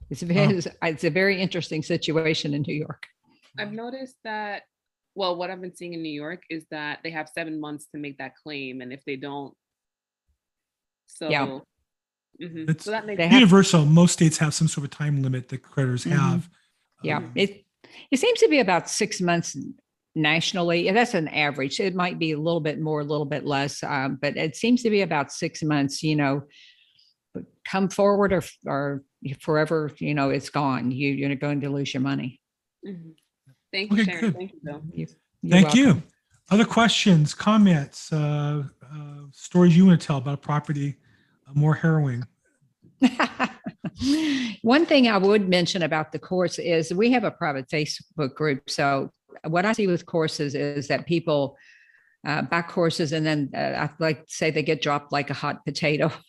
It's a, very, it's a very interesting situation in New York. I've noticed that, well, what I've been seeing in New York is that they have seven months to make that claim. And if they don't, so. Mhm. It's- So that makes, They have- Universal, most states have some sort of time limit that creditors Mhm. have. Yeah, Um, it, it seems to be about six months nationally. That's an average. It might be a little bit more, a little bit less, um, but it seems to be about six months, you know. Come forward or, or forever, you know, it's gone. You, you're going to lose your money. Mhm. Thank you, Okay, Sharon. good. Thank you, Bill. You- you're Thank you. Other questions, comments, uh, uh, stories you want to tell about a property, uh, more harrowing? (laughs) One thing I would mention about the course is we have a private Facebook group. So what I see with courses is that people uh, buy courses and then uh, I like to say they get dropped like a hot potato. (laughs)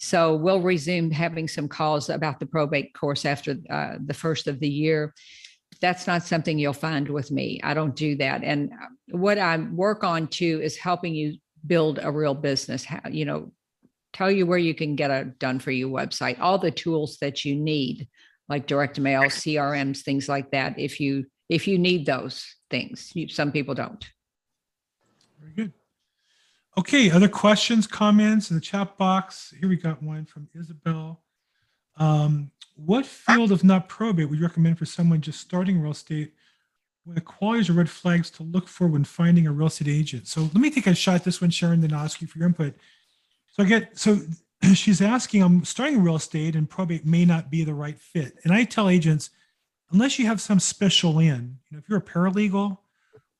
So we'll resume having some calls about the probate course after uh, the first of the year. That's not something you'll find with me. I don't do that. And what I work on too is helping you build a real business. How, you know, tell you where you can get a done for you website, all the tools that you need, like direct mail, (laughs) CRMs, things like that. If you if you need those things, you, some people don't. Very good. Okay, other questions, comments in the chat box? Here we got one from Isabel. Um, what field of not probate would you recommend for someone just starting real estate? What the qualities or red flags to look for when finding a real estate agent? So let me take a shot at this one, Sharon, then I'll ask you for your input. So I get so (clears throat) she's asking, I'm starting real estate and probate may not be the right fit. And I tell agents, unless you have some special in, you know, if you're a paralegal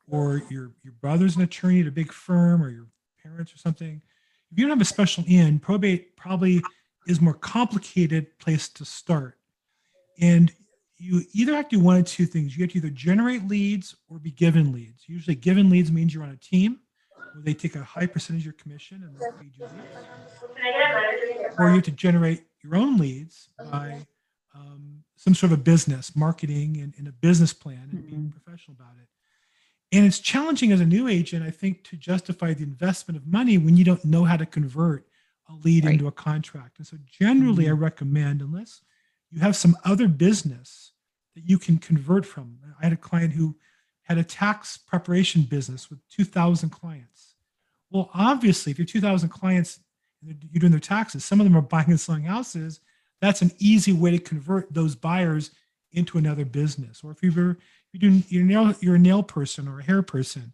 or your your brother's an attorney at a big firm or your parents or something, if you don't have a special in, probate probably is more complicated place to start. And you either have to do one of two things. You have to either generate leads or be given leads. Usually given leads means you're on a team where they take a high percentage of your commission and they'll feed you leads. Or you to generate your own leads by um, some sort of a business, marketing and, and a business plan and being professional about it. And it's challenging as a new agent, I think, to justify the investment of money when you don't know how to convert a lead Right. into a contract. And so generally I recommend, unless you have some other business that you can convert from. I had a client who had a tax preparation business with 2,000 clients. Well, obviously, if you're 2,000 clients you're doing their taxes, some of them are buying and selling houses. That's an easy way to convert those buyers into another business. Or if you're you're doing you're a nail you're a nail person or a hair person,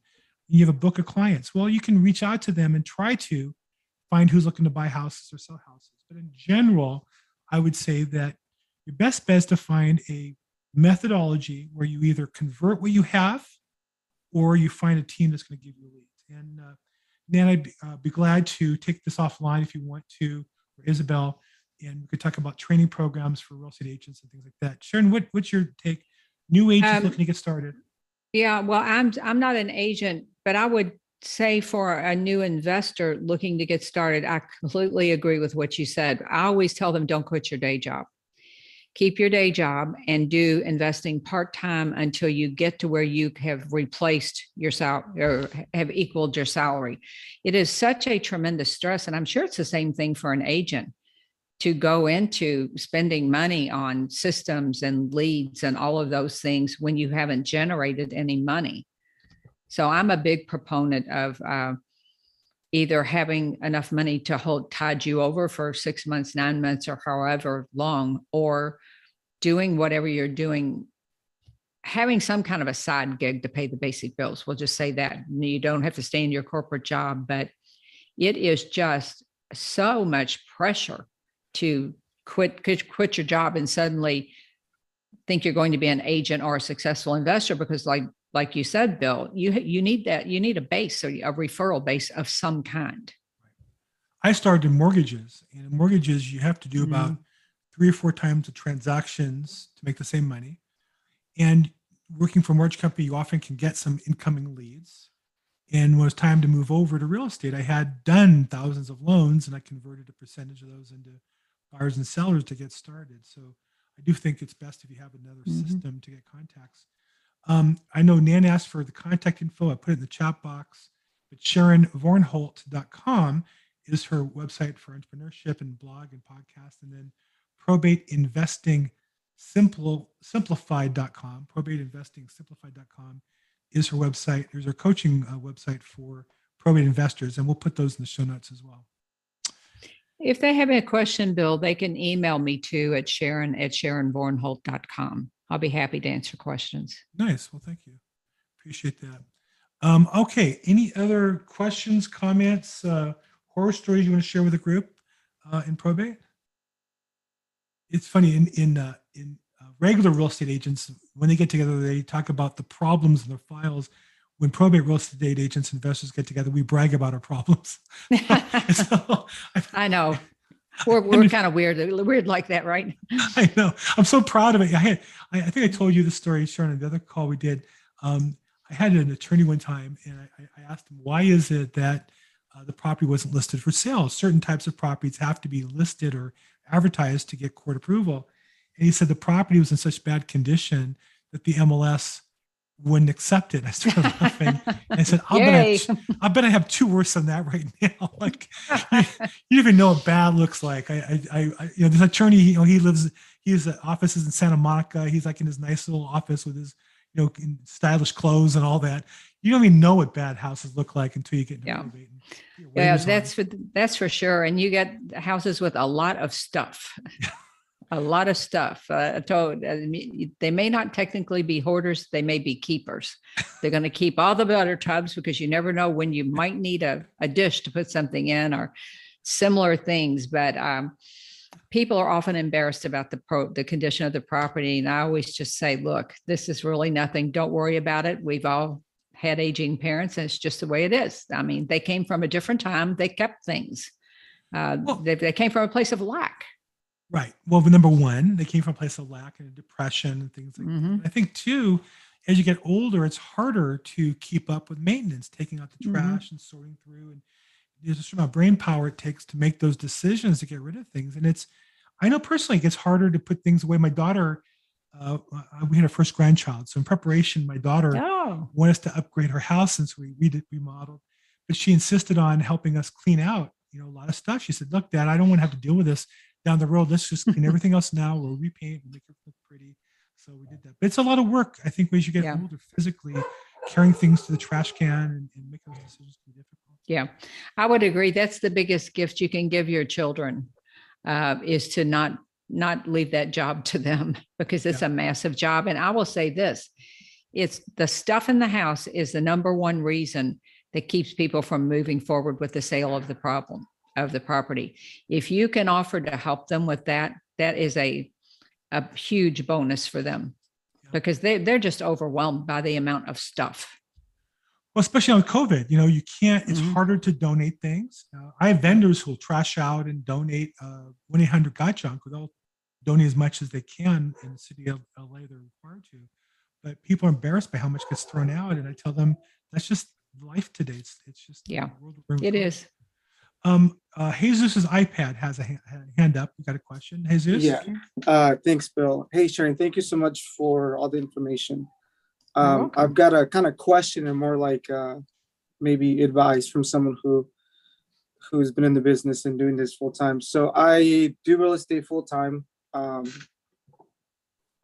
you have a book of clients. Well, you can reach out to them and try to find who's looking to buy houses or sell houses. But in general, I would say that your best bet is to find a methodology where you either convert what you have or you find a team that's going to give you leads. And uh, Nan, I'd be, uh, be glad to take this offline if you want to, or Isabel, and we could talk about training programs for real estate agents and things like that. Sharon, what, what's your take? New agents Um, looking to get started. Yeah, well, I'm I'm not an agent, but I would say for a new investor looking to get started, I completely agree with what you said. I always tell them don't quit your day job. Keep your day job and do investing part-time until you get to where you have replaced your sal or have equaled your salary. It is such a tremendous stress. And I'm sure it's the same thing for an agent to go into spending money on systems and leads and all of those things when you haven't generated any money. So I'm a big proponent of uh, either having enough money to hold tide you over for six months, nine months, or however long, or doing whatever you're doing, having some kind of a side gig to pay the basic bills. We'll just say that you don't have to stay in your corporate job, but it is just so much pressure to quit quit, quit your job and suddenly think you're going to be an agent or a successful investor because like like you said bill you you need that you need a base or a referral base of some kind I started in mortgages, and in mortgages, you have to do about Mhm. three or four times the transactions to make the same money. And working for a mortgage company, you often can get some incoming leads. And when it was time to move over to real estate, I had done thousands of loans and I converted a percentage of those into buyers and sellers to get started. So I do think it's best if you have another Mhm. system to get contacts. Um, I know Nan asked for the contact info. I put it in the chat box, but SharonVornholt.com is her website for entrepreneurship and blog and podcast. And then probate investing simplified.com, probate investing simplified.com is her website. There's her coaching uh, website for probate investors, and we'll put those in the show notes as well. if they have a question bill they can email me too at sharon at sharonvornholt.com i'll be happy to answer questions Nice. Well, thank you. Appreciate that. Um, okay. Any other questions, comments, uh, horror stories you want to share with the group uh, in probate? It's funny in in uh, in uh, regular real estate agents when they get together, they talk about the problems in their files. When probate real estate agents, and investors get together, we brag about our problems. (laughs) (laughs) So, i know we're, (laughs) we're kind of weird weird like that right (laughs) I know. I'm so proud of it. I had, I, I think I told you the story, Sharon, in the other call we did. Um, I had an attorney one time, and I, I- I asked him, why is it that uh, the property wasn't listed for sale? Certain types of properties have to be listed or advertised to get court approval. And he said the property was in such bad condition that the MLS wouldn't accept it. I started (laughs) laughing. And I said, I'll bet I, I bet I have two worse than that right (laughs) now. (laughs) like, you don't even know what bad looks like. I, I, I, I- you know, this attorney, you know, he lives, he has uh, offices in Santa Monica. He's like in his nice little office with his, you know, in stylish clothes and all that. You don't even know what bad houses look like until you get into Yeah. and Yeah, waivers on that's for that's for sure. And you get houses with a lot of stuff, a lot of stuff. Uh, to, I mean, they may not technically be hoarders; they may be keepers. They're going to keep all the butter tubs because you never know when you might need a, a dish to put something in or similar things. But um, people are often embarrassed about the pro, the condition of the property, and I always just say, "Look, this is really nothing. Don't worry about it. We've all had aging parents and it's just the way it is. I mean, they came from a different time. They kept things. Uh, Well- they, they came from a place of lack. Right. Well, number one, they came from a place of lack and depression and things like Mhm. that. I think two, as you get older, it's harder to keep up with maintenance, taking out the Mhm. trash and sorting through. And there's a certain amount of brain power it takes to make those decisions to get rid of things. And it's, I know personally, it gets harder to put things away. My daughter, uh, uh, we had our first grandchild. So in preparation, my daughter Oh, wanted us to upgrade her house since we re- remodeled, but she insisted on helping us clean out, you know, a lot of stuff. She said, "Look, Dad, I don't want to have to deal with this down the road. Let's just clean (laughs) everything else now. We'll repaint and make it look pretty." So we did that. But it's a lot of work. I think as you get Yeah. older, physically carrying things to the trash can and, and making those decisions can be difficult. yeah. I would agree. That's the biggest gift you can give your children uh, is to not not leave that job to them (laughs) because it's a massive job. And I will say this: it's the stuff in the house is the number one reason that keeps people from moving forward with the sale of the problem of the property. If you can offer to help them with that, that is a a huge bonus for them. because they, they're just overwhelmed by the amount of stuff. Well, especially on COVID, you know, you can't, it's Mhm. harder to donate things. Uh, I have vendors who'll trash out and donate uh, 1 800 Got Junk. They'll donate as much as they can in the city of LA, they're required to. But people are embarrassed by how much gets thrown out. And I tell them that's just life today. It's, it's just Yeah, It COVID. is. Um, uh, Jesus's iPad has a hand, hand up. You got a question, Jesus? Yeah. Uh, thanks, Bill. Hey, Sharon, thank you so much for all the information. Um. I've got a kind of question and more like uh, maybe advice from someone who who's been in the business and doing this full time. So I do real estate full time. Um,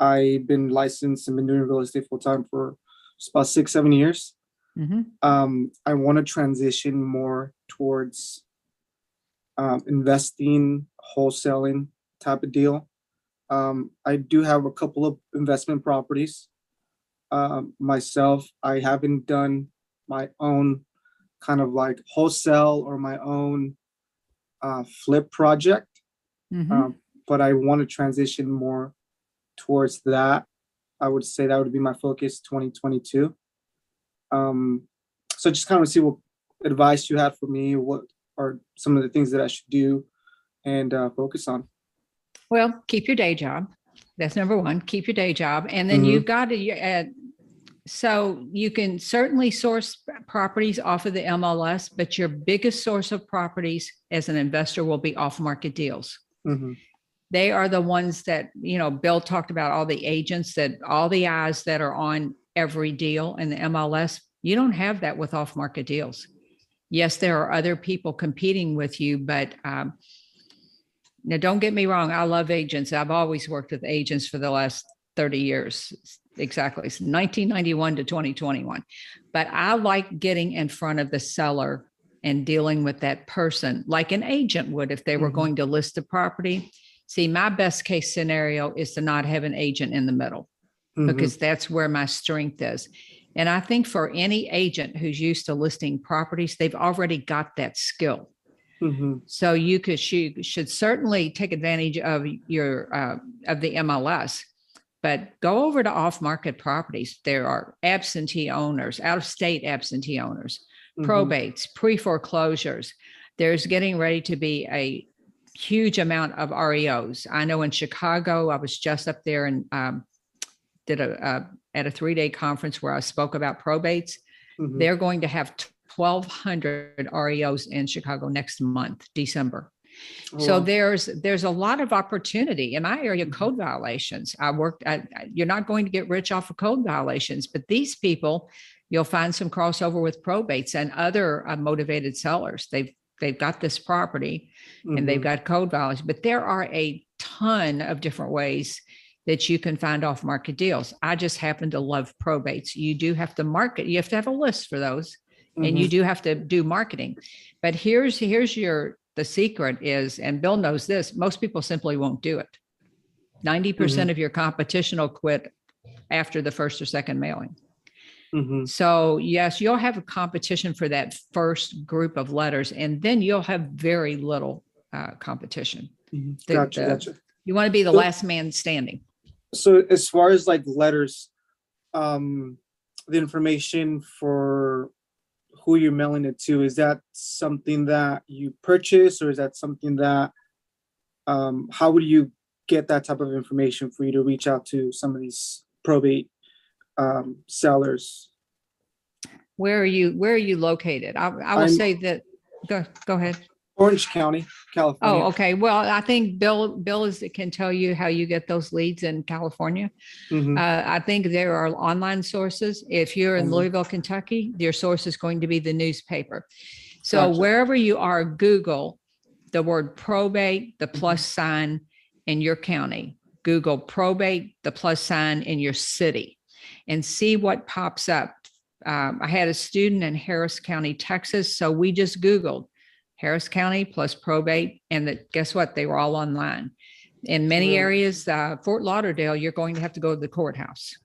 I've been licensed and been doing real estate full time for about six, seven years. Mhm. um, I want to transition more towards um, investing, wholesaling type of deal. Um, I do have a couple of investment properties. Um, myself, I haven't done my own kind of like wholesale or my own uh, flip project, Mhm. um, but I want to transition more towards that. I would say that would be my focus 2022. Um, so just kind of see what advice you have for me, what are some of the things that I should do and uh, focus on. Well, keep your day job. That's number one. Keep your day job. And then Mhm. you've got to, uh, so you can certainly source properties off of the MLS, but your biggest source of properties as an investor will be off market deals. Mhm, They are the ones that, you know, Bill talked about all the agents that all the eyes that are on every deal in the MLS. You don't have that with off market deals. Yes, there are other people competing with you, but um, now don't get me wrong. I love agents. I've always worked with agents for the last 30 years. Exactly. It's 1991 to 2021. But I like getting in front of the seller and dealing with that person like an agent would if they were Mhm. going to list the property. See, my best case scenario is to not have an agent in the middle mhm, because that's where my strength is. And I think for any agent who's used to listing properties, they've already got that skill. mhm, So you could you should certainly take advantage of your uh, of the MLS, but go over to off market properties. There are absentee owners, out of state absentee owners, mhm, probates, pre foreclosures. There's getting ready to be a huge amount of REOs. I know in Chicago, I was just up there and um, did a, uh at a three day conference where I spoke about probates. mhm. They're going to have 1,200 REOs in Chicago next month, December. Oh, So there's there's a lot of opportunity in my area. Mhm. Code violations. I worked. I, you're not going to get rich off of code violations, but these people, you'll find some crossover with probates and other uh, motivated sellers. They've they've got this property and they've Mhm, got code violations, but there are a ton of different ways that you can find off market deals. I just happen to love probates. You do have to market. You have to have a list for those and you mhm, do have to do marketing but here's here's your the secret is and bill knows this most people simply won't do it 90% of your competition will quit after the first or second mailing mhm, so yes you'll have a competition for that first group of letters and then you'll have very little uh, competition mhm. the- Gotcha, the- gotcha. you want to be the So- last man standing So as far as like letters, um, the information for who you're mailing it to, is that something that you purchase or is that something that, um, how would you get that type of information for you to reach out to some of these probate, um, sellers? where are you where are you located i, I will I'm- say that go go ahead Orange County, California. Oh, okay. Well, I think Bill, Bill is, can tell you how you get those leads in California. Mhm, Uh, I think there are online sources. If you're in Mhm. Louisville, Kentucky, your source is going to be the newspaper. So Gotcha. wherever you are, Google the word probate, the Mm-hmm. plus sign in your county. Google probate, the plus sign in your city and see what pops up. Um, I had a student in Harris County, Texas. So we just Googled Harris County plus probate. And that, guess what? They were all online. In many Really? areas, uh, Fort Lauderdale, you're going to have to go to the courthouse.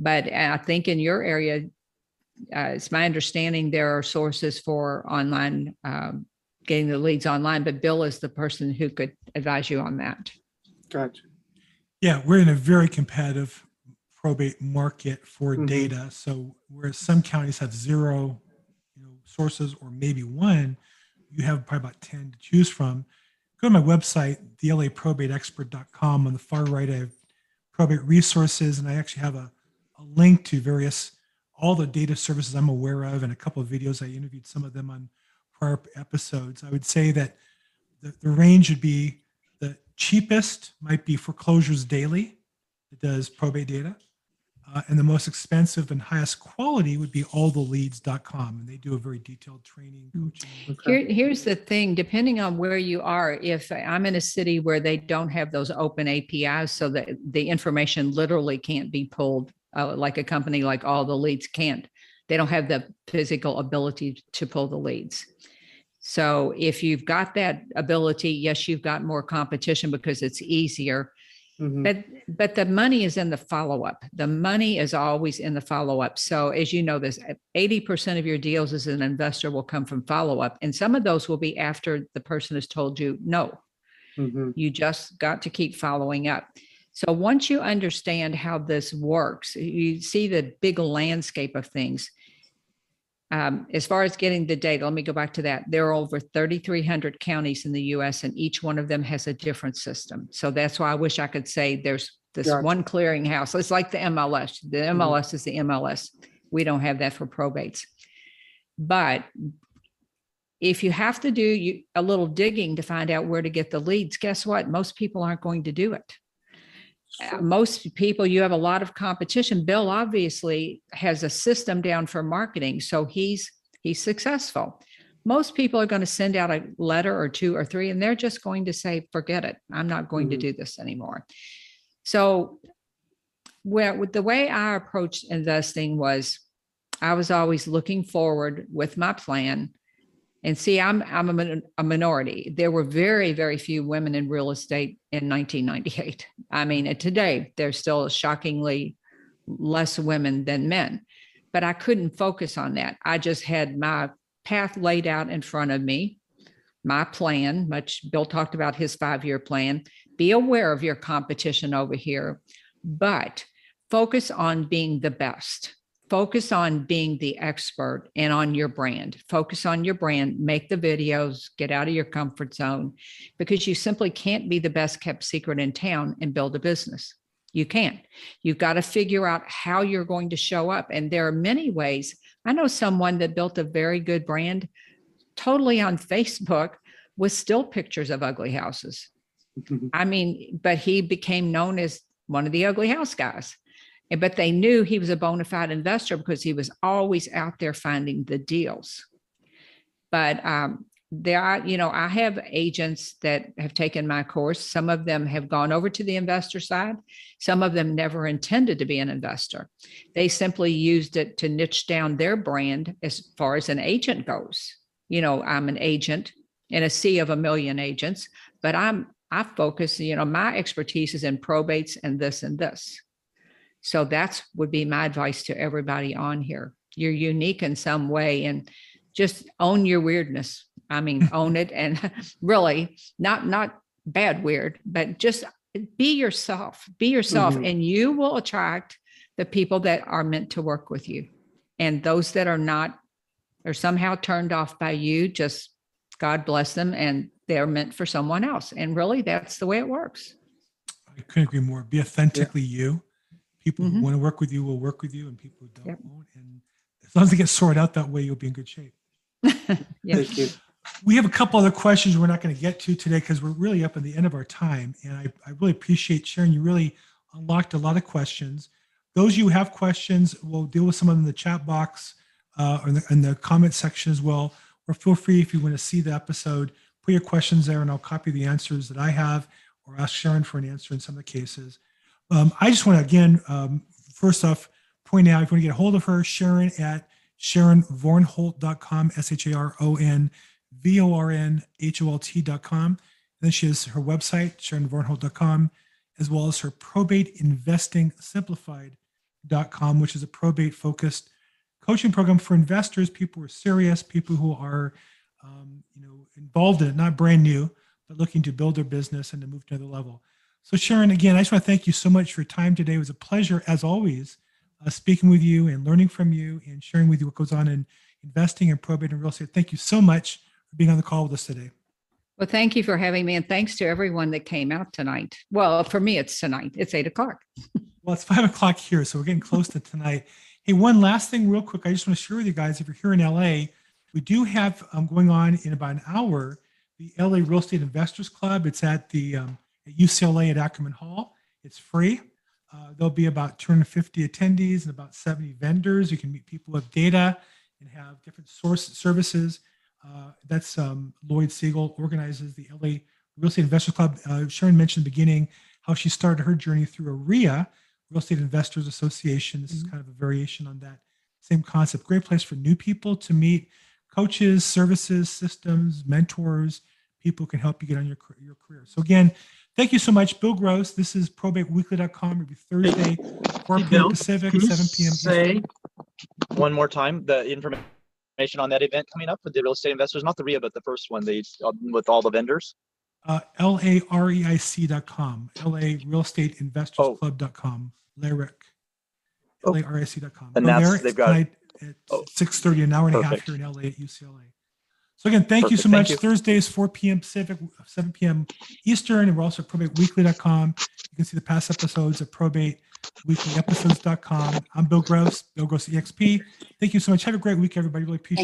But I think in your area, uh, it's my understanding there are sources for online, um, getting the leads online, but Bill is the person who could advise you on that. Gotcha. Yeah, we're in a very competitive probate market for Mhm. data. So whereas some counties have zero, you know, sources or maybe one, you have probably about 10 to choose from. Go to my website, thelaprobateexpert.com. On the far right, I have probate resources, and I actually have a, a link to various all the data services I'm aware of, and a couple of videos. I interviewed some of them on prior episodes. I would say that the, the range would be the cheapest might be Foreclosures Daily. It does probate data. Uh, and the most expensive and highest quality would be alltheleads.com. And they do a very detailed training, coaching. Here, here's the thing, depending on where you are, if I'm in a city where they don't have those open APIs, so that the information literally can't be pulled, uh, like a company like All the Leads can't. They don't have the physical ability to pull the leads. So if you've got that ability, yes, you've got more competition because it's easier. Mhm. But but the money is in the follow-up. The money is always in the follow-up. So as you know, this 80% of your deals as an investor will come from follow-up. And some of those will be after the person has told you no. Mhm. You just got to keep following up. So once you understand how this works, you see the big landscape of things. Um, as far as getting the data, let me go back to that. There are over 3,300 counties in the US, and each one of them has a different system. So that's why I wish I could say there's this Gotcha. one clearinghouse. It's like the MLS. The MLS is the MLS. We don't have that for probates. But if you have to do you, a little digging to find out where to get the leads, guess what? Most people aren't going to do it. Most people, you have a lot of competition. Bill obviously has a system down for marketing, so he's he's successful. Most people are going to send out a letter or two or three, and they're just going to say, "Forget it. I'm not going to Mhm. do this anymore." So, where with the way I approached investing was, I was always looking forward with my plan. And see, I'm I'm a, a minority. There were very very few women in real estate in 1998. I mean, today there's still shockingly less women than men. But I couldn't focus on that. I just had my path laid out in front of me, my plan, much Bill talked about his five-year plan. Be aware of your competition over here, but focus on being the best. Focus on being the expert and on your brand. Focus on your brand, make the videos, get out of your comfort zone because you simply can't be the best kept secret in town and build a business. You can't. You've got to figure out how you're going to show up. And there are many ways. I know someone that built a very good brand totally on Facebook with still pictures of ugly houses. (laughs) I mean, but he became known as one of the ugly house guys. But they knew he was a bona fide investor because he was always out there finding the deals. But um, there are, you know, I have agents that have taken my course. Some of them have gone over to the investor side. Some of them never intended to be an investor. They simply used it to niche down their brand as far as an agent goes. You know, I'm an agent in a sea of a million agents, but I'm I focus, you know, my expertise is in probates and this and this. So that's would be my advice to everybody on here. You're unique in some way and just own your weirdness. I mean, (laughs) own it and (laughs) really not not bad weird, but just be yourself. Be yourself Mhm. and you will attract the people that are meant to work with you. And those that are not are somehow turned off by you, just God bless them and they're meant for someone else. And really that's the way it works. I couldn't agree more. Be authentically you. People who Mhm. want to work with you will work with you, and people who don't Yep. won't. And as long as they get sorted out that way, you'll be in good shape. (laughs) Yeah. Thank you. We have a couple other questions we're not going to get to today because we're really up at the end of our time. And I, I really appreciate Sharon. You really unlocked a lot of questions. Those of you who have questions, we'll deal with some of them in the chat box uh, or in the, in the comment section as well. Or feel free if you want to see the episode, put your questions there and I'll copy the answers that I have or ask Sharon for an answer in some of the cases. Um, I just want to again, um, first off, point out if you want to get a hold of her, Sharon at SharonVornholt.com, S H A R O N V O R N H O L T.com. And then she has her website, SharonVornholt.com, as well as her probate investing simplified.com, which is a probate focused coaching program for investors, people who are serious, people who are um, you know involved in it, not brand new, but looking to build their business and to move to another level. So Sharon, again, I just want to thank you so much for your time today. It was a pleasure, as always, uh, speaking with you and learning from you and sharing with you what goes on in investing and probate and real estate. Thank you so much for being on the call with us today. Well, thank you for having me. And thanks to everyone that came out tonight. Well, for me, it's tonight. It's eight o'clock. (laughs) Well, it's five o'clock here, so we're getting close to tonight. Hey, one last thing, real quick. I just want to share with you guys if you're here in LA, we do have um, going on in about an hour the LA Real Estate Investors Club. It's at the um, at UCLA at Ackerman Hall. It's free. Uh, there'll be about 250 attendees and about 70 vendors. You can meet people with data and have different source services. Uh, that's um, Lloyd Siegel organizes the LA Real Estate Investors Club. Uh, Sharon mentioned in the beginning how she started her journey through AREA, Real Estate Investors Association. This is kind of a variation on that same concept. Great place for new people to meet coaches, services, systems, mentors, people who can help you get on your, your career. So again, thank you so much, Bill Gross. This is probateweekly.com. It'll be Thursday, 4 p.m. Bill, Pacific, Can 7 p.m. Say one more time, the information on that event coming up with the real estate investors, not the REIA, but the first one, they, uh, with all the vendors. Uh, L-A-R-E-I-C.com, L-A Real Estate Investors Oh. Club.com, Lyric, Oh. L-A-R-I-C.com. And Go that's- they've got- tonight At Oh. 6:30, an hour and a half here in LA at UCLA. So again, thank you so Thank much. you. Thursdays, 4 p.m. Pacific, 7 p.m. Eastern, and we're also at probateweekly.com. You can see the past episodes at probateweeklyepisodes.com. I'm Bill Gross, Bill Gross EXP. Thank you so much. Have a great week, everybody. Really appreciate